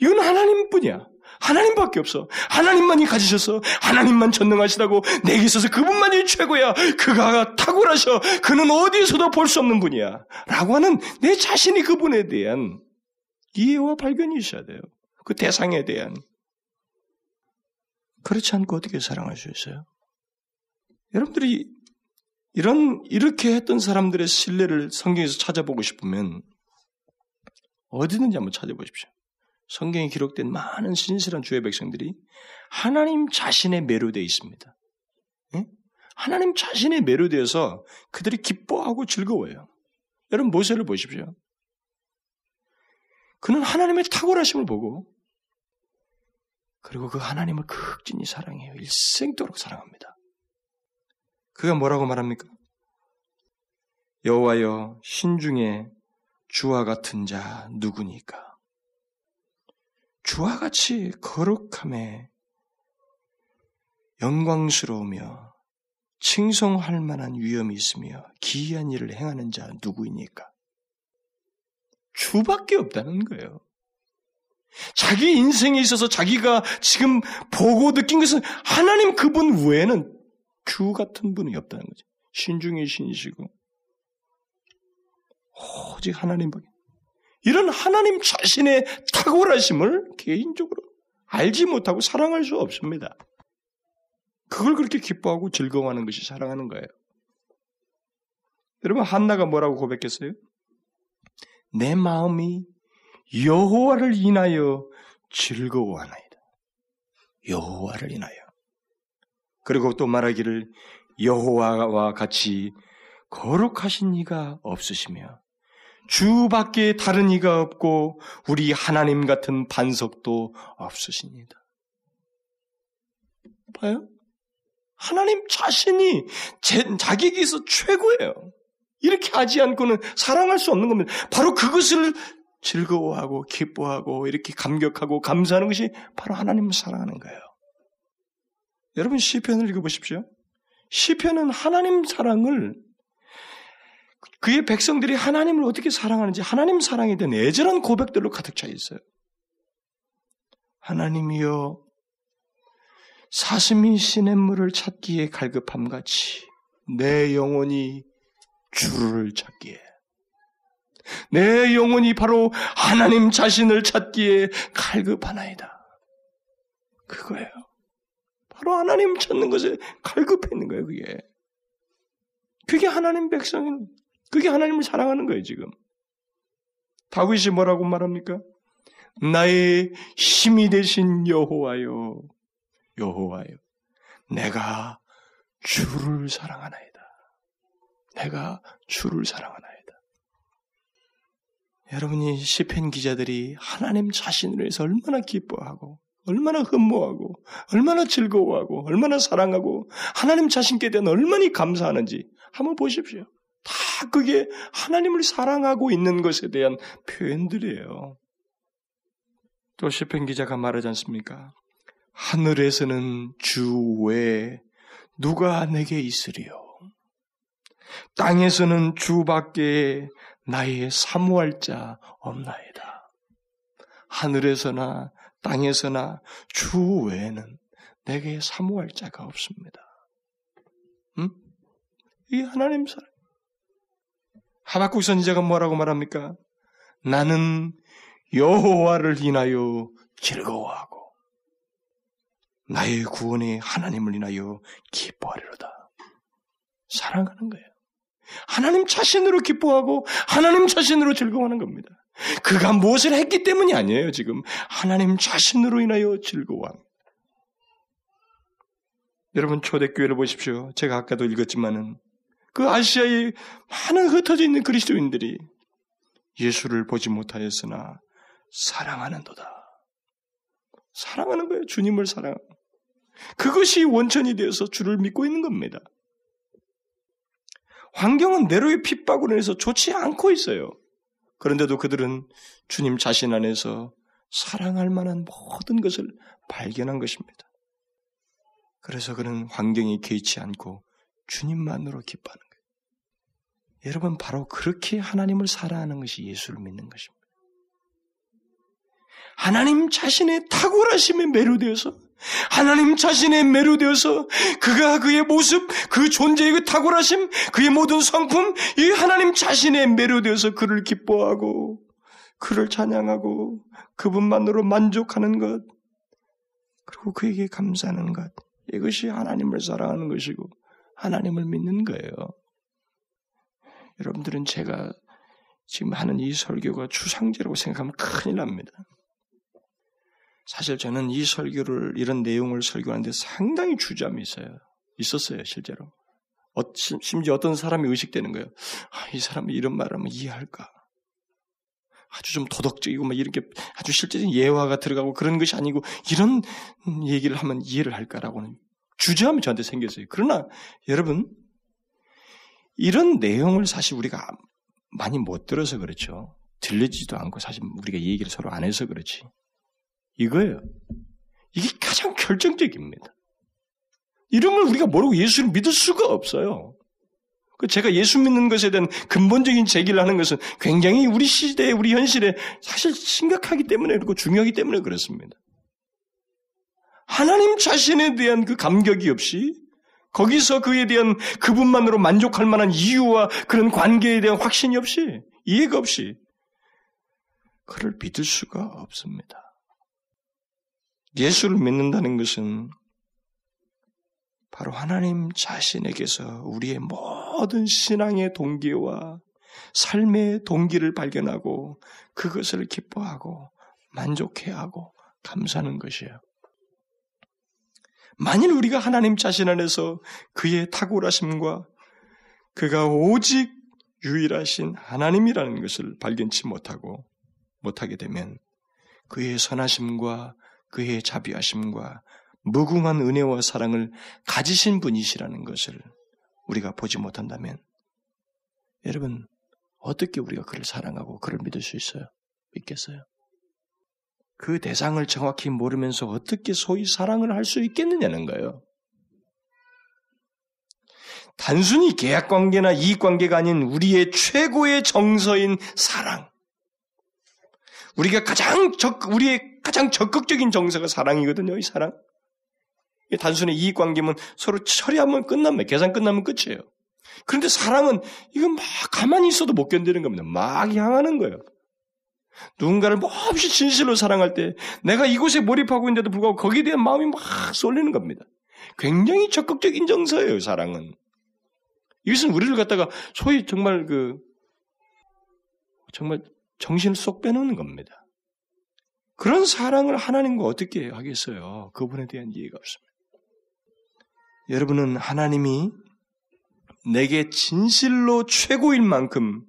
이건 하나님뿐이야. 하나님밖에 없어. 하나님만이 가지셔서 하나님만 전능하시다고 내게 있어서 그분만이 최고야. 그가 탁월하셔. 그는 어디에서도 볼 수 없는 분이야. 라고 하는 내 자신이 그분에 대한 이해와 발견이 있어야 돼요. 그 대상에 대한. 그렇지 않고 어떻게 사랑할 수 있어요? 여러분들이 이런, 이렇게 했던 사람들의 신뢰를 성경에서 찾아보고 싶으면 어디든지 한번 찾아보십시오. 성경에 기록된 많은 신실한 주의 백성들이 하나님 자신에 매료되어 있습니다. 예? 하나님 자신에 매료되어서 그들이 기뻐하고 즐거워요. 여러분 모세를 보십시오. 그는 하나님의 탁월하심을 보고 그리고 그 하나님을 극진히 사랑해요. 일생도록 사랑합니다. 그가 뭐라고 말합니까? 여호와여 신중에 주와 같은 자 누구니까? 주와 같이 거룩함에 영광스러우며 칭송할 만한 위엄이 있으며 기이한 일을 행하는 자 누구이니까? 주밖에 없다는 거예요. 자기 인생에 있어서 자기가 지금 보고 느낀 것은 하나님 그분 외에는 주 같은 분이 없다는 거죠. 신중의 신이시고 오직 하나님밖에 이런 하나님 자신의 탁월하심을 개인적으로 알지 못하고 사랑할 수 없습니다. 그걸 그렇게 기뻐하고 즐거워하는 것이 사랑하는 거예요. 여러분 한나가 뭐라고 고백했어요? 내 마음이 여호와를 인하여 즐거워하나이다. 여호와를 인하여. 그리고 또 말하기를 여호와와 같이 거룩하신 이가 없으시며 주밖에 다른 이가 없고 우리 하나님 같은 반석도 없으십니다. 봐요? 하나님 자신이 제, 자기에게서 최고예요. 이렇게 하지 않고는 사랑할 수 없는 겁니다. 바로 그것을 즐거워하고 기뻐하고 이렇게 감격하고 감사하는 것이 바로 하나님을 사랑하는 거예요. 여러분 시편을 읽어보십시오. 시편은 하나님 사랑을 그의 백성들이 하나님을 어떻게 사랑하는지 하나님 사랑에 대한 애절한 고백들로 가득 차 있어요. 하나님이여 사슴이 시냇물을 찾기에 갈급함 같이 내 영혼이 주를 찾기에 내 영혼이 바로 하나님 자신을 찾기에 갈급하나이다. 그거예요. 바로 하나님 찾는 것에 갈급해 있는 거예요, 그게. 그게 하나님 백성인, 그게 하나님을 사랑하는 거예요, 지금. 다윗이 뭐라고 말합니까? 나의 힘이 되신 여호와요. 여호와요. 내가 주를 사랑하나이다. 내가 주를 사랑하나이다. 여러분이 시편 기자들이 하나님 자신을 위해서 얼마나 기뻐하고 얼마나 흠모하고 얼마나 즐거워하고 얼마나 사랑하고 하나님 자신께 대한 얼마나 감사하는지 한번 보십시오. 다 그게 하나님을 사랑하고 있는 것에 대한 표현들이에요. 또 시편 기자가 말하지 않습니까? 하늘에서는 주 외에 누가 내게 있으리요? 땅에서는 주밖에 나의 사모할 자 없나이다. 하늘에서나 땅에서나 주 외에는 내게 사모할 자가 없습니다. 음? 이 하나님 사랑. 하박국 선지자가 뭐라고 말합니까? 나는 여호와를 인하여 즐거워하고 나의 구원의 하나님을 인하여 기뻐하리로다. 사랑하는 거예요. 하나님 자신으로 기뻐하고 하나님 자신으로 즐거워하는 겁니다. 그가 무엇을 했기 때문이 아니에요, 지금. 하나님 자신으로 인하여 즐거워합니다. 여러분, 초대교회를 보십시오. 제가 아까도 읽었지만은 그 아시아에 많은 흩어져 있는 그리스도인들이 예수를 보지 못하였으나 사랑하는도다. 사랑하는 거예요. 주님을 사랑. 그것이 원천이 되어서 주를 믿고 있는 겁니다. 환경은 내로의 핍박으로 인해서 좋지 않고 있어요. 그런데도 그들은 주님 자신 안에서 사랑할 만한 모든 것을 발견한 것입니다. 그래서 그는 환경이 개의치 않고 주님만으로 기뻐하는 거예요. 여러분, 바로 그렇게 하나님을 사랑하는 것이 예수를 믿는 것입니다. 하나님 자신의 탁월하심에 매료되어서 하나님 자신의 매료되어서 그가 그의 모습, 그 존재의 그 탁월하심, 그의 모든 성품, 이 하나님 자신의 매료되어서 그를 기뻐하고 그를 찬양하고 그분만으로 만족하는 것, 그리고 그에게 감사하는 것, 이것이 하나님을 사랑하는 것이고 하나님을 믿는 거예요. 여러분들은 제가 지금 하는 이 설교가 추상제라고 생각하면 큰일 납니다. 사실 저는 이 설교를 이런 내용을 설교하는데 상당히 주저함이 있어요. 있었어요, 실제로. 어, 심지어 어떤 사람이 의식되는 거예요. 아, 이 사람이 이런 말을 하면 이해할까? 아주 좀 도덕적이고 막 이렇게 아주 실제적인 예화가 들어가고 그런 것이 아니고 이런 얘기를 하면 이해를 할까라고는 주저함이 저한테 생겼어요. 그러나 여러분 이런 내용을 사실 우리가 많이 못 들어서 그렇죠. 들리지도 않고 사실 우리가 얘기를 서로 안 해서 그렇지. 이거예요. 이게 가장 결정적입니다. 이런 걸 우리가 모르고 예수를 믿을 수가 없어요. 그 제가 예수 믿는 것에 대한 근본적인 제기를 하는 것은 굉장히 우리 시대에, 우리 현실에 사실 심각하기 때문에 그렇고 중요하기 때문에 그렇습니다. 하나님 자신에 대한 그 감격이 없이 거기서 그에 대한 그분만으로 만족할 만한 이유와 그런 관계에 대한 확신이 없이 이해가 없이 그를 믿을 수가 없습니다. 예수를 믿는다는 것은 바로 하나님 자신에게서 우리의 모든 신앙의 동기와 삶의 동기를 발견하고 그것을 기뻐하고 만족해야 하고 감사하는 것이에요. 만일 우리가 하나님 자신 안에서 그의 탁월하심과 그가 오직 유일하신 하나님이라는 것을 발견치 못하고 못하게 되면 그의 선하심과 그의 자비하심과 무궁한 은혜와 사랑을 가지신 분이시라는 것을 우리가 보지 못한다면 여러분 어떻게 우리가 그를 사랑하고 그를 믿을 수 있어요? 믿겠어요? 그 대상을 정확히 모르면서 어떻게 소위 사랑을 할 수 있겠느냐는 거예요. 단순히 계약 관계나 이익 관계가 아닌 우리의 최고의 정서인 사랑. 우리가 가장 적, 우리의 가장 적극적인 정서가 사랑이거든요, 이 사랑. 단순히 이익 관계면 서로 처리하면 끝납니다. 계산 끝나면 끝이에요. 그런데 사랑은 이건 막 가만히 있어도 못 견디는 겁니다. 막 향하는 거예요. 누군가를 몹시 진실로 사랑할 때 내가 이곳에 몰입하고 있는데도 불구하고 거기에 대한 마음이 막 쏠리는 겁니다. 굉장히 적극적인 정서예요, 사랑은. 이것은 우리를 갖다가 소위 정말 그 정말 정신을 쏙 빼놓는 겁니다. 그런 사랑을 하나님과 어떻게 하겠어요? 그분에 대한 이해가 없습니다. 여러분은 하나님이 내게 진실로 최고일 만큼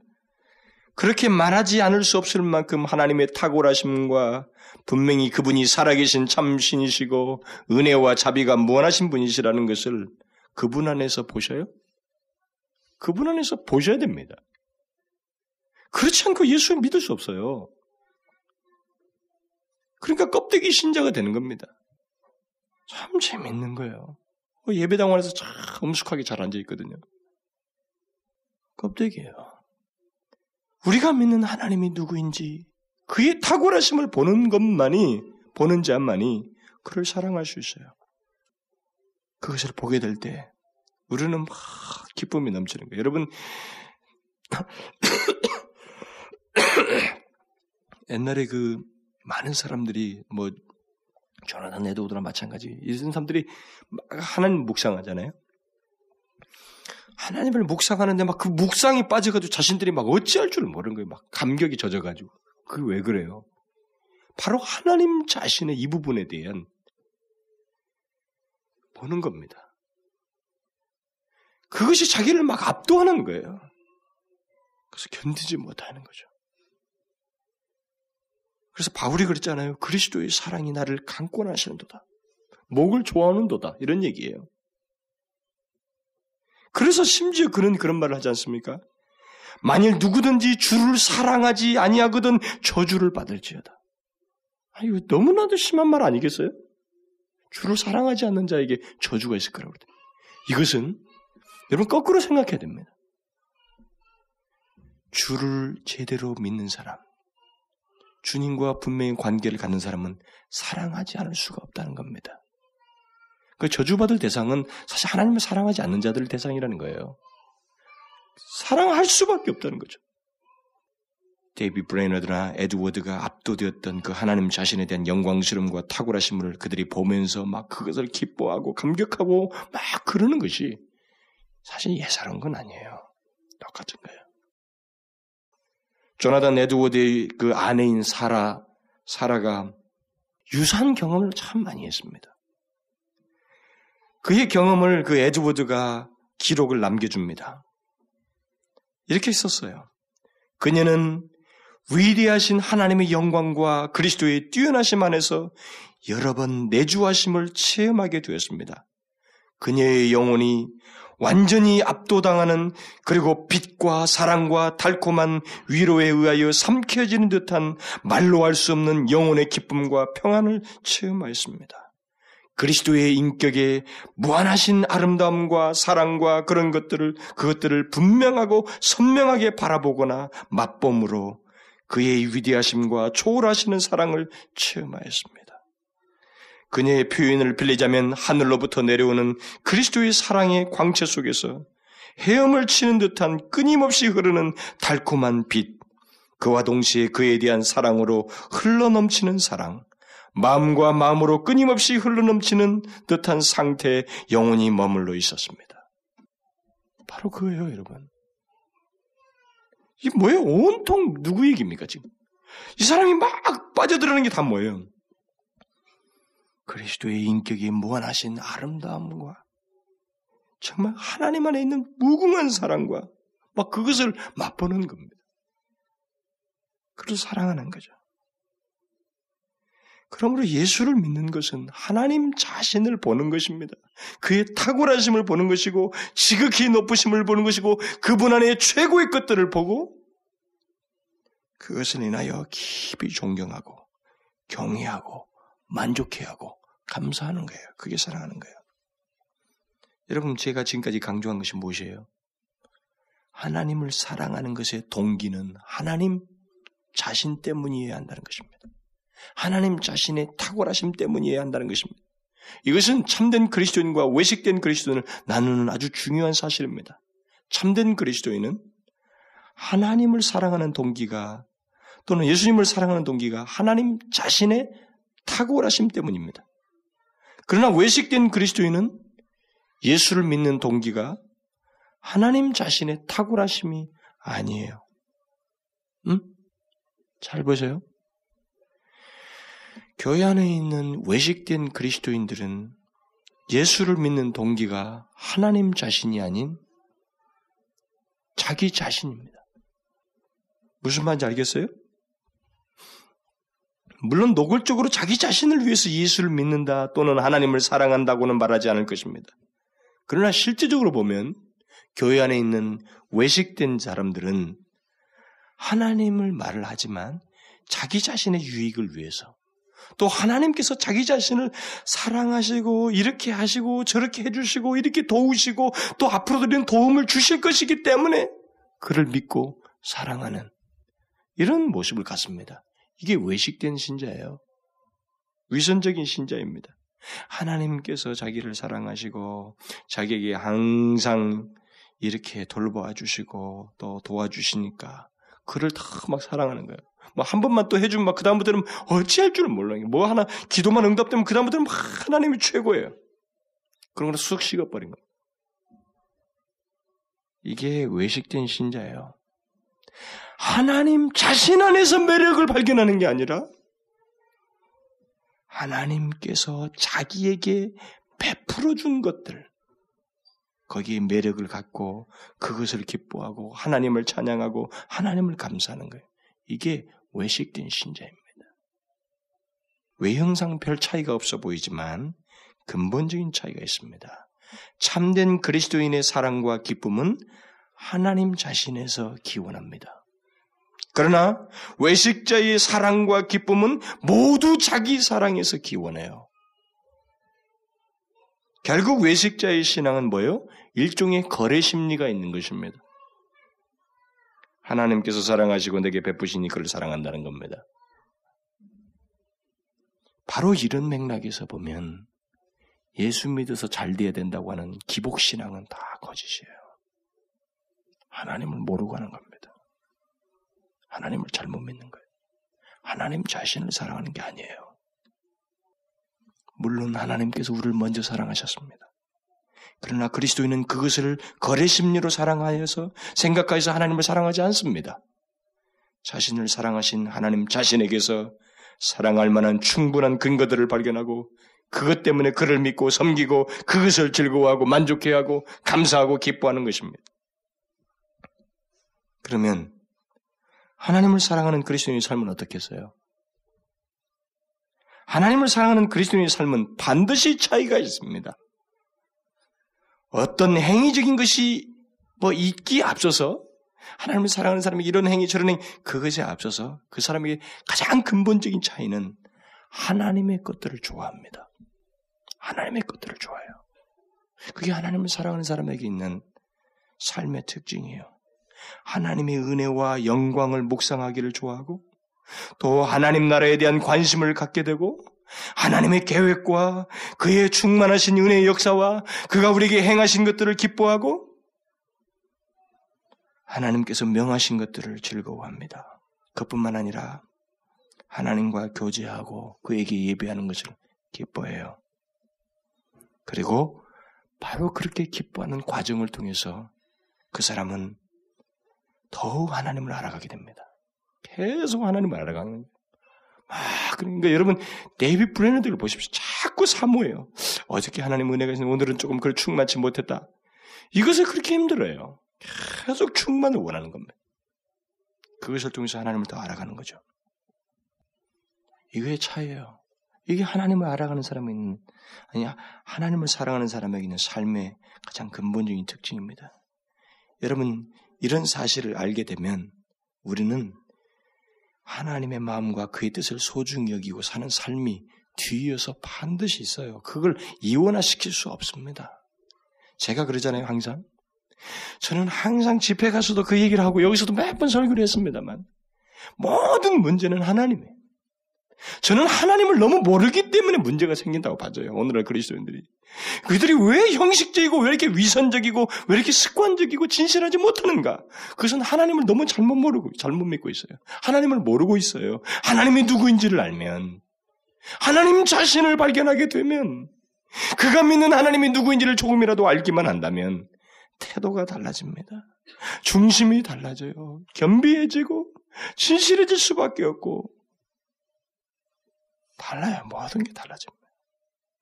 그렇게 말하지 않을 수 없을 만큼 하나님의 탁월하심과 분명히 그분이 살아계신 참신이시고 은혜와 자비가 무한하신 분이시라는 것을 그분 안에서 보셔요? 그분 안에서 보셔야 됩니다. 그렇지 않고 예수를 믿을 수 없어요. 그러니까 껍데기 신자가 되는 겁니다. 참 재밌는 거예요. 뭐 예배당원에서 참 엄숙하게 잘 앉아 있거든요. 껍데기예요. 우리가 믿는 하나님이 누구인지 그의 탁월하심을 보는 것만이 보는 자만이 그를 사랑할 수 있어요. 그것을 보게 될 때 우리는 막 기쁨이 넘치는 거예요. 여러분 *coughs* *coughs* 옛날에 그 많은 사람들이 뭐 조나단 에드우드나 마찬가지 이런 사람들이 하나님 묵상하잖아요. 하나님을 묵상하는데 막 그 묵상이 빠져가지고 자신들이 막 어찌할 줄 모르는 거예요. 막 감격이 젖어가지고. 그게 왜 그래요? 바로 하나님 자신의 이 부분에 대한 보는 겁니다. 그것이 자기를 막 압도하는 거예요. 그래서 견디지 못하는 거죠. 그래서 바울이 그랬잖아요. 그리스도의 사랑이 나를 강권하시는도다. 목을 좋아하는도다. 이런 얘기예요. 그래서 심지어 그는 그런 말을 하지 않습니까? 만일 누구든지 주를 사랑하지 아니하거든 저주를 받을지어다. 아, 이거 너무나도 심한 말 아니겠어요? 주를 사랑하지 않는 자에게 저주가 있을 거라고 그래요. 이것은 여러분 거꾸로 생각해야 됩니다. 주를 제대로 믿는 사람, 주님과 분명히 관계를 갖는 사람은 사랑하지 않을 수가 없다는 겁니다. 그 저주받을 대상은 사실 하나님을 사랑하지 않는 자들 대상이라는 거예요. 사랑할 수밖에 없다는 거죠. 데이비드 브레이너드나 에드워드가 압도되었던 그 하나님 자신에 대한 영광스러움과 탁월하심을 그들이 보면서 막 그것을 기뻐하고 감격하고 막 그러는 것이 사실 예사로운 건 아니에요. 똑같은 거예요. 조나단 에드워드의 그 아내인 사라, 사라가 유사한 경험을 참 많이 했습니다. 그의 경험을 그 에드워드가 기록을 남겨줍니다. 이렇게 썼어요. 그녀는 위대하신 하나님의 영광과 그리스도의 뛰어나심 안에서 여러 번 내주하심을 체험하게 되었습니다. 그녀의 영혼이 완전히 압도당하는 그리고 빛과 사랑과 달콤한 위로에 의하여 삼켜지는 듯한 말로 할 수 없는 영혼의 기쁨과 평안을 체험하였습니다. 그리스도의 인격에 무한하신 아름다움과 사랑과 그런 것들을 그것들을 분명하고 선명하게 바라보거나 맛봄으로 그의 위대하심과 초월하시는 사랑을 체험하였습니다. 그녀의 표현을 빌리자면 하늘로부터 내려오는 그리스도의 사랑의 광채 속에서 헤엄을 치는 듯한 끊임없이 흐르는 달콤한 빛, 그와 동시에 그에 대한 사랑으로 흘러넘치는 사랑, 마음과 마음으로 끊임없이 흘러넘치는 듯한 상태에 영혼이 머물러 있었습니다. 바로 그거예요, 여러분. 이게 뭐예요? 온통 누구 얘기입니까, 지금? 이 사람이 막 빠져들어가는 게 다 뭐예요? 그리스도의 인격이 무한하신 아름다움과 정말 하나님 안에 있는 무궁한 사랑과 막 그것을 맛보는 겁니다. 그를 사랑하는 거죠. 그러므로 예수를 믿는 것은 하나님 자신을 보는 것입니다. 그의 탁월하심을 보는 것이고 지극히 높으심을 보는 것이고 그분 안에 최고의 것들을 보고 그것을 인하여 깊이 존경하고 경외하고 만족해하고 감사하는 거예요. 그게 사랑하는 거예요. 여러분 제가 지금까지 강조한 것이 무엇이에요? 하나님을 사랑하는 것의 동기는 하나님 자신 때문이어야 한다는 것입니다. 하나님 자신의 탁월하심 때문이어야 한다는 것입니다. 이것은 참된 그리스도인과 외식된 그리스도인을 나누는 아주 중요한 사실입니다. 참된 그리스도인은 하나님을 사랑하는 동기가 또는 예수님을 사랑하는 동기가 하나님 자신의 탁월하심 때문입니다. 그러나 외식된 그리스도인은 예수를 믿는 동기가 하나님 자신의 탁월하심이 아니에요. 응? 잘 보세요. 교회 안에 있는 외식된 그리스도인들은 예수를 믿는 동기가 하나님 자신이 아닌 자기 자신입니다. 무슨 말인지 알겠어요? 물론 노골적으로 자기 자신을 위해서 예수를 믿는다 또는 하나님을 사랑한다고는 말하지 않을 것입니다. 그러나 실제적으로 보면 교회 안에 있는 외식된 사람들은 하나님을 말을 하지만 자기 자신의 유익을 위해서 또 하나님께서 자기 자신을 사랑하시고 이렇게 하시고 저렇게 해주시고 이렇게 도우시고 또 앞으로도 도움을 주실 것이기 때문에 그를 믿고 사랑하는 이런 모습을 갖습니다. 이게 외식된 신자예요. 위선적인 신자입니다. 하나님께서 자기를 사랑하시고 자기에게 항상 이렇게 돌보아 주시고 또 도와주시니까 그를 다 막 사랑하는 거예요. 뭐 한 번만 또 해주면 막 그다음부터는 어찌할 줄은 몰라요. 뭐 하나 기도만 응답되면 그다음부터는 막 하나님이 최고예요. 그런 거는 쑥 식어버린 거예요. 이게 외식된 신자예요. 하나님 자신 안에서 매력을 발견하는 게 아니라 하나님께서 자기에게 베풀어 준 것들, 거기에 매력을 갖고 그것을 기뻐하고 하나님을 찬양하고 하나님을 감사하는 거예요. 이게 외식된 신자입니다. 외형상 별 차이가 없어 보이지만 근본적인 차이가 있습니다. 참된 그리스도인의 사랑과 기쁨은 하나님 자신에서 기원합니다. 그러나 외식자의 사랑과 기쁨은 모두 자기 사랑에서 기원해요. 결국 외식자의 신앙은 뭐예요? 일종의 거래 심리가 있는 것입니다. 하나님께서 사랑하시고 내게 베푸시니 그를 사랑한다는 겁니다. 바로 이런 맥락에서 보면 예수 믿어서 잘 돼야 된다고 하는 기복신앙은 다 거짓이에요. 하나님을 모르고 하는 겁니다. 하나님을 잘못 믿는 거예요. 하나님 자신을 사랑하는 게 아니에요. 물론 하나님께서 우리를 먼저 사랑하셨습니다. 그러나 그리스도인은 그것을 거래 심리로 사랑하여서 생각하여서 하나님을 사랑하지 않습니다. 자신을 사랑하신 하나님 자신에게서 사랑할 만한 충분한 근거들을 발견하고 그것 때문에 그를 믿고 섬기고 그것을 즐거워하고 만족해하고 감사하고 기뻐하는 것입니다. 그러면 하나님을 사랑하는 그리스도인의 삶은 어떻겠어요? 하나님을 사랑하는 그리스도인의 삶은 반드시 차이가 있습니다. 어떤 행위적인 것이 뭐 있기 앞서서 하나님을 사랑하는 사람이 이런 행위 저런 행위 그것에 앞서서 그 사람에게 가장 근본적인 차이는 하나님의 것들을 좋아합니다. 하나님의 것들을 좋아해요. 그게 하나님을 사랑하는 사람에게 있는 삶의 특징이에요. 하나님의 은혜와 영광을 묵상하기를 좋아하고 또 하나님 나라에 대한 관심을 갖게 되고 하나님의 계획과 그의 충만하신 은혜의 역사와 그가 우리에게 행하신 것들을 기뻐하고 하나님께서 명하신 것들을 즐거워합니다. 그뿐만 아니라 하나님과 교제하고 그에게 예배하는 것을 기뻐해요. 그리고 바로 그렇게 기뻐하는 과정을 통해서 그 사람은 더욱 하나님을 알아가게 됩니다. 계속 하나님을 알아가는 거예요. 아, 그러니까 여러분, 데이비드 브레이너드를 보십시오. 자꾸 사모해요. 어저께 하나님 은혜가 있는데 오늘은 조금 그걸 충만치 못했다. 이것을 그렇게 힘들어요. 계속 충만을 원하는 겁니다. 그것을 통해서 하나님을 더 알아가는 거죠. 이거의 차이예요. 이게 하나님을 알아가는 있는, 아니, 하나님을 사랑하는 사람에게 있는 삶의 가장 근본적인 특징입니다. 여러분, 이런 사실을 알게 되면 우리는 하나님의 마음과 그의 뜻을 소중히 여기고 사는 삶이 뒤이어서 반드시 있어요. 그걸 이원화시킬 수 없습니다. 제가 그러잖아요, 항상. 저는 항상 집회 가서도 그 얘기를 하고 여기서도 몇 번 설교를 했습니다만 모든 문제는 하나님이에요. 저는 하나님을 너무 모르기 때문에 문제가 생긴다고 봐줘요. 오늘날 그리스도인들이. 그들이 왜 형식적이고 왜 이렇게 위선적이고 왜 이렇게 습관적이고 진실하지 못하는가? 그것은 하나님을 너무 잘못 모르고 잘못 믿고 있어요. 하나님을 모르고 있어요. 하나님이 누구인지를 알면 하나님 자신을 발견하게 되면 그가 믿는 하나님이 누구인지를 조금이라도 알기만 한다면 태도가 달라집니다. 중심이 달라져요. 겸비해지고 진실해질 수밖에 없고 달라요. 모든 게 달라집니다.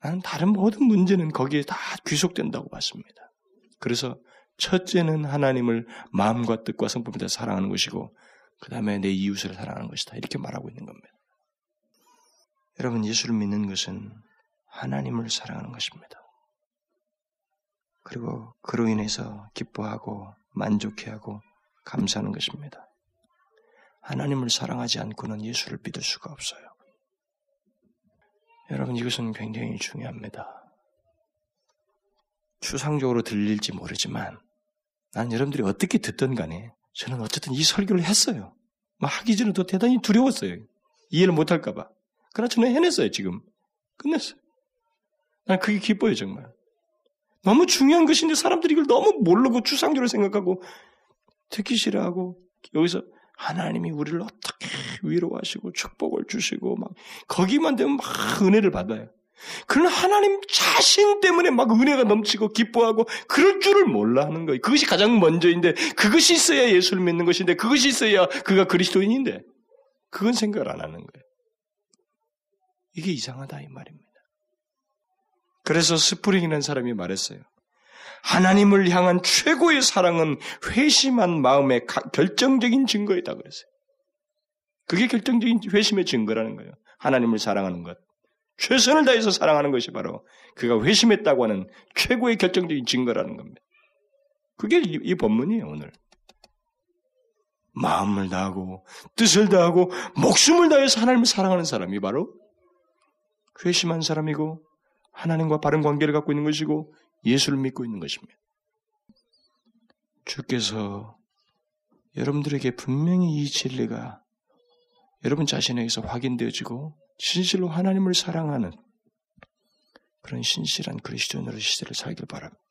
나는 다른 모든 문제는 거기에 다 귀속된다고 봤습니다. 그래서 첫째는 하나님을 마음과 뜻과 성품에 대해 사랑하는 것이고 그 다음에 내 이웃을 사랑하는 것이다. 이렇게 말하고 있는 겁니다. 여러분 예수를 믿는 것은 하나님을 사랑하는 것입니다. 그리고 그로 인해서 기뻐하고 만족해하고 감사하는 것입니다. 하나님을 사랑하지 않고는 예수를 믿을 수가 없어요. 여러분 이것은 굉장히 중요합니다. 추상적으로 들릴지 모르지만 난 여러분들이 어떻게 듣든 간에 저는 어쨌든 이 설교를 했어요. 뭐 하기 전에도 대단히 두려웠어요. 이해를 못할까봐. 그러나 저는 해냈어요, 지금. 끝냈어요. 난 그게 기뻐요, 정말. 너무 중요한 것인데 사람들이 이걸 너무 모르고 추상적으로 생각하고 듣기 싫어하고 여기서 하나님이 우리를 어떻게 위로하시고 축복을 주시고 막 거기만 되면 막 은혜를 받아요. 그런 하나님 자신 때문에 막 은혜가 넘치고 기뻐하고 그럴 줄을 몰라 하는 거예요. 그것이 가장 먼저인데 그것이 있어야 예수를 믿는 것인데 그것이 있어야 그가 그리스도인인데 그건 생각을 안 하는 거예요. 이게 이상하다 이 말입니다. 그래서 스프링이라는 사람이 말했어요. 하나님을 향한 최고의 사랑은 회심한 마음의 결정적인 증거이다 그랬어요. 그게 결정적인 회심의 증거라는 거예요. 하나님을 사랑하는 것. 최선을 다해서 사랑하는 것이 바로 그가 회심했다고 하는 최고의 결정적인 증거라는 겁니다. 그게 이, 이 본문이에요, 오늘. 마음을 다하고, 뜻을 다하고, 목숨을 다해서 하나님을 사랑하는 사람이 바로 회심한 사람이고, 하나님과 바른 관계를 갖고 있는 것이고, 예수를 믿고 있는 것입니다. 주께서 여러분들에게 분명히 이 진리가 여러분 자신에게서 확인되어지고 진실로 하나님을 사랑하는 그런 신실한 그리스도인으로 시대를 살길 바랍니다.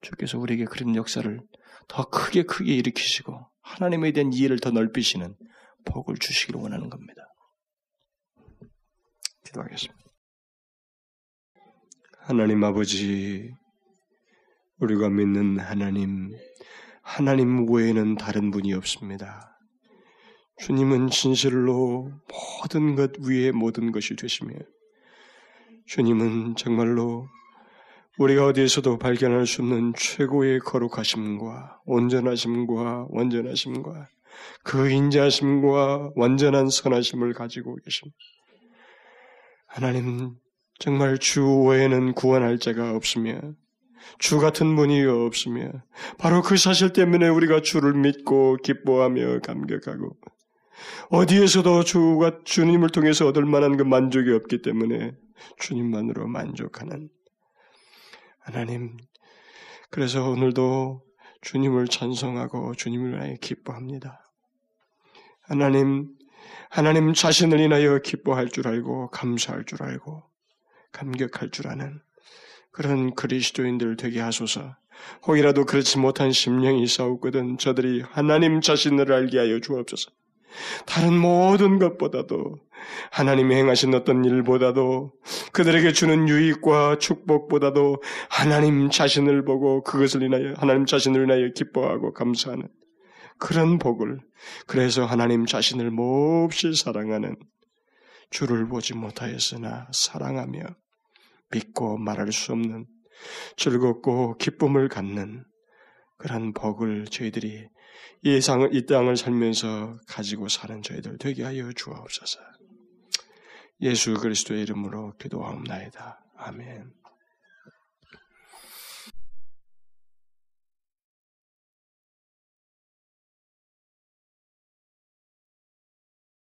주께서 우리에게 그런 역사를 더 크게 크게 일으키시고 하나님에 대한 이해를 더 넓히시는 복을 주시기를 원하는 겁니다. 기도하겠습니다. 하나님 아버지, 우리가 믿는 하나님, 하나님 외에는 다른 분이 없습니다. 주님은 진실로 모든 것 위에 모든 것이 되시며 주님은 정말로 우리가 어디에서도 발견할 수 없는 최고의 거룩하심과 온전하심과 완전하심과 그 인자하심과 완전한 선하심을 가지고 계십니다. 하나님 정말 주 외에는 구원할 자가 없으며 주 같은 분이 없으며 바로 그 사실 때문에 우리가 주를 믿고 기뻐하며 감격하고 어디에서도 주가 주님을 통해서 얻을 만한 그 만족이 없기 때문에 주님만으로 만족하는 하나님. 그래서 오늘도 주님을 찬송하고 주님을 위하여 기뻐합니다. 하나님, 하나님 자신을 인하여 기뻐할 줄 알고 감사할 줄 알고 감격할 줄 아는 그런 그리스도인들 되게 하소서. 혹이라도 그렇지 못한 심령이 싸우거든 저들이 하나님 자신을 알게 하여 주옵소서. 다른 모든 것보다도 하나님이 행하신 어떤 일보다도 그들에게 주는 유익과 축복보다도 하나님 자신을 보고 그것을 인하여 하나님 자신을 인하여 기뻐하고 감사하는 그런 복을 그래서 하나님 자신을 몹시 사랑하는 주를 보지 못하였으나 사랑하며 믿고 말할 수 없는 즐겁고 기쁨을 갖는 그런 복을 저희들이 이, 상, 이 땅을 살면서 가지고 사는 저희들 되게 하여 주옵소서. 예수 그리스도의 이름으로 기도하옵나이다. 아멘.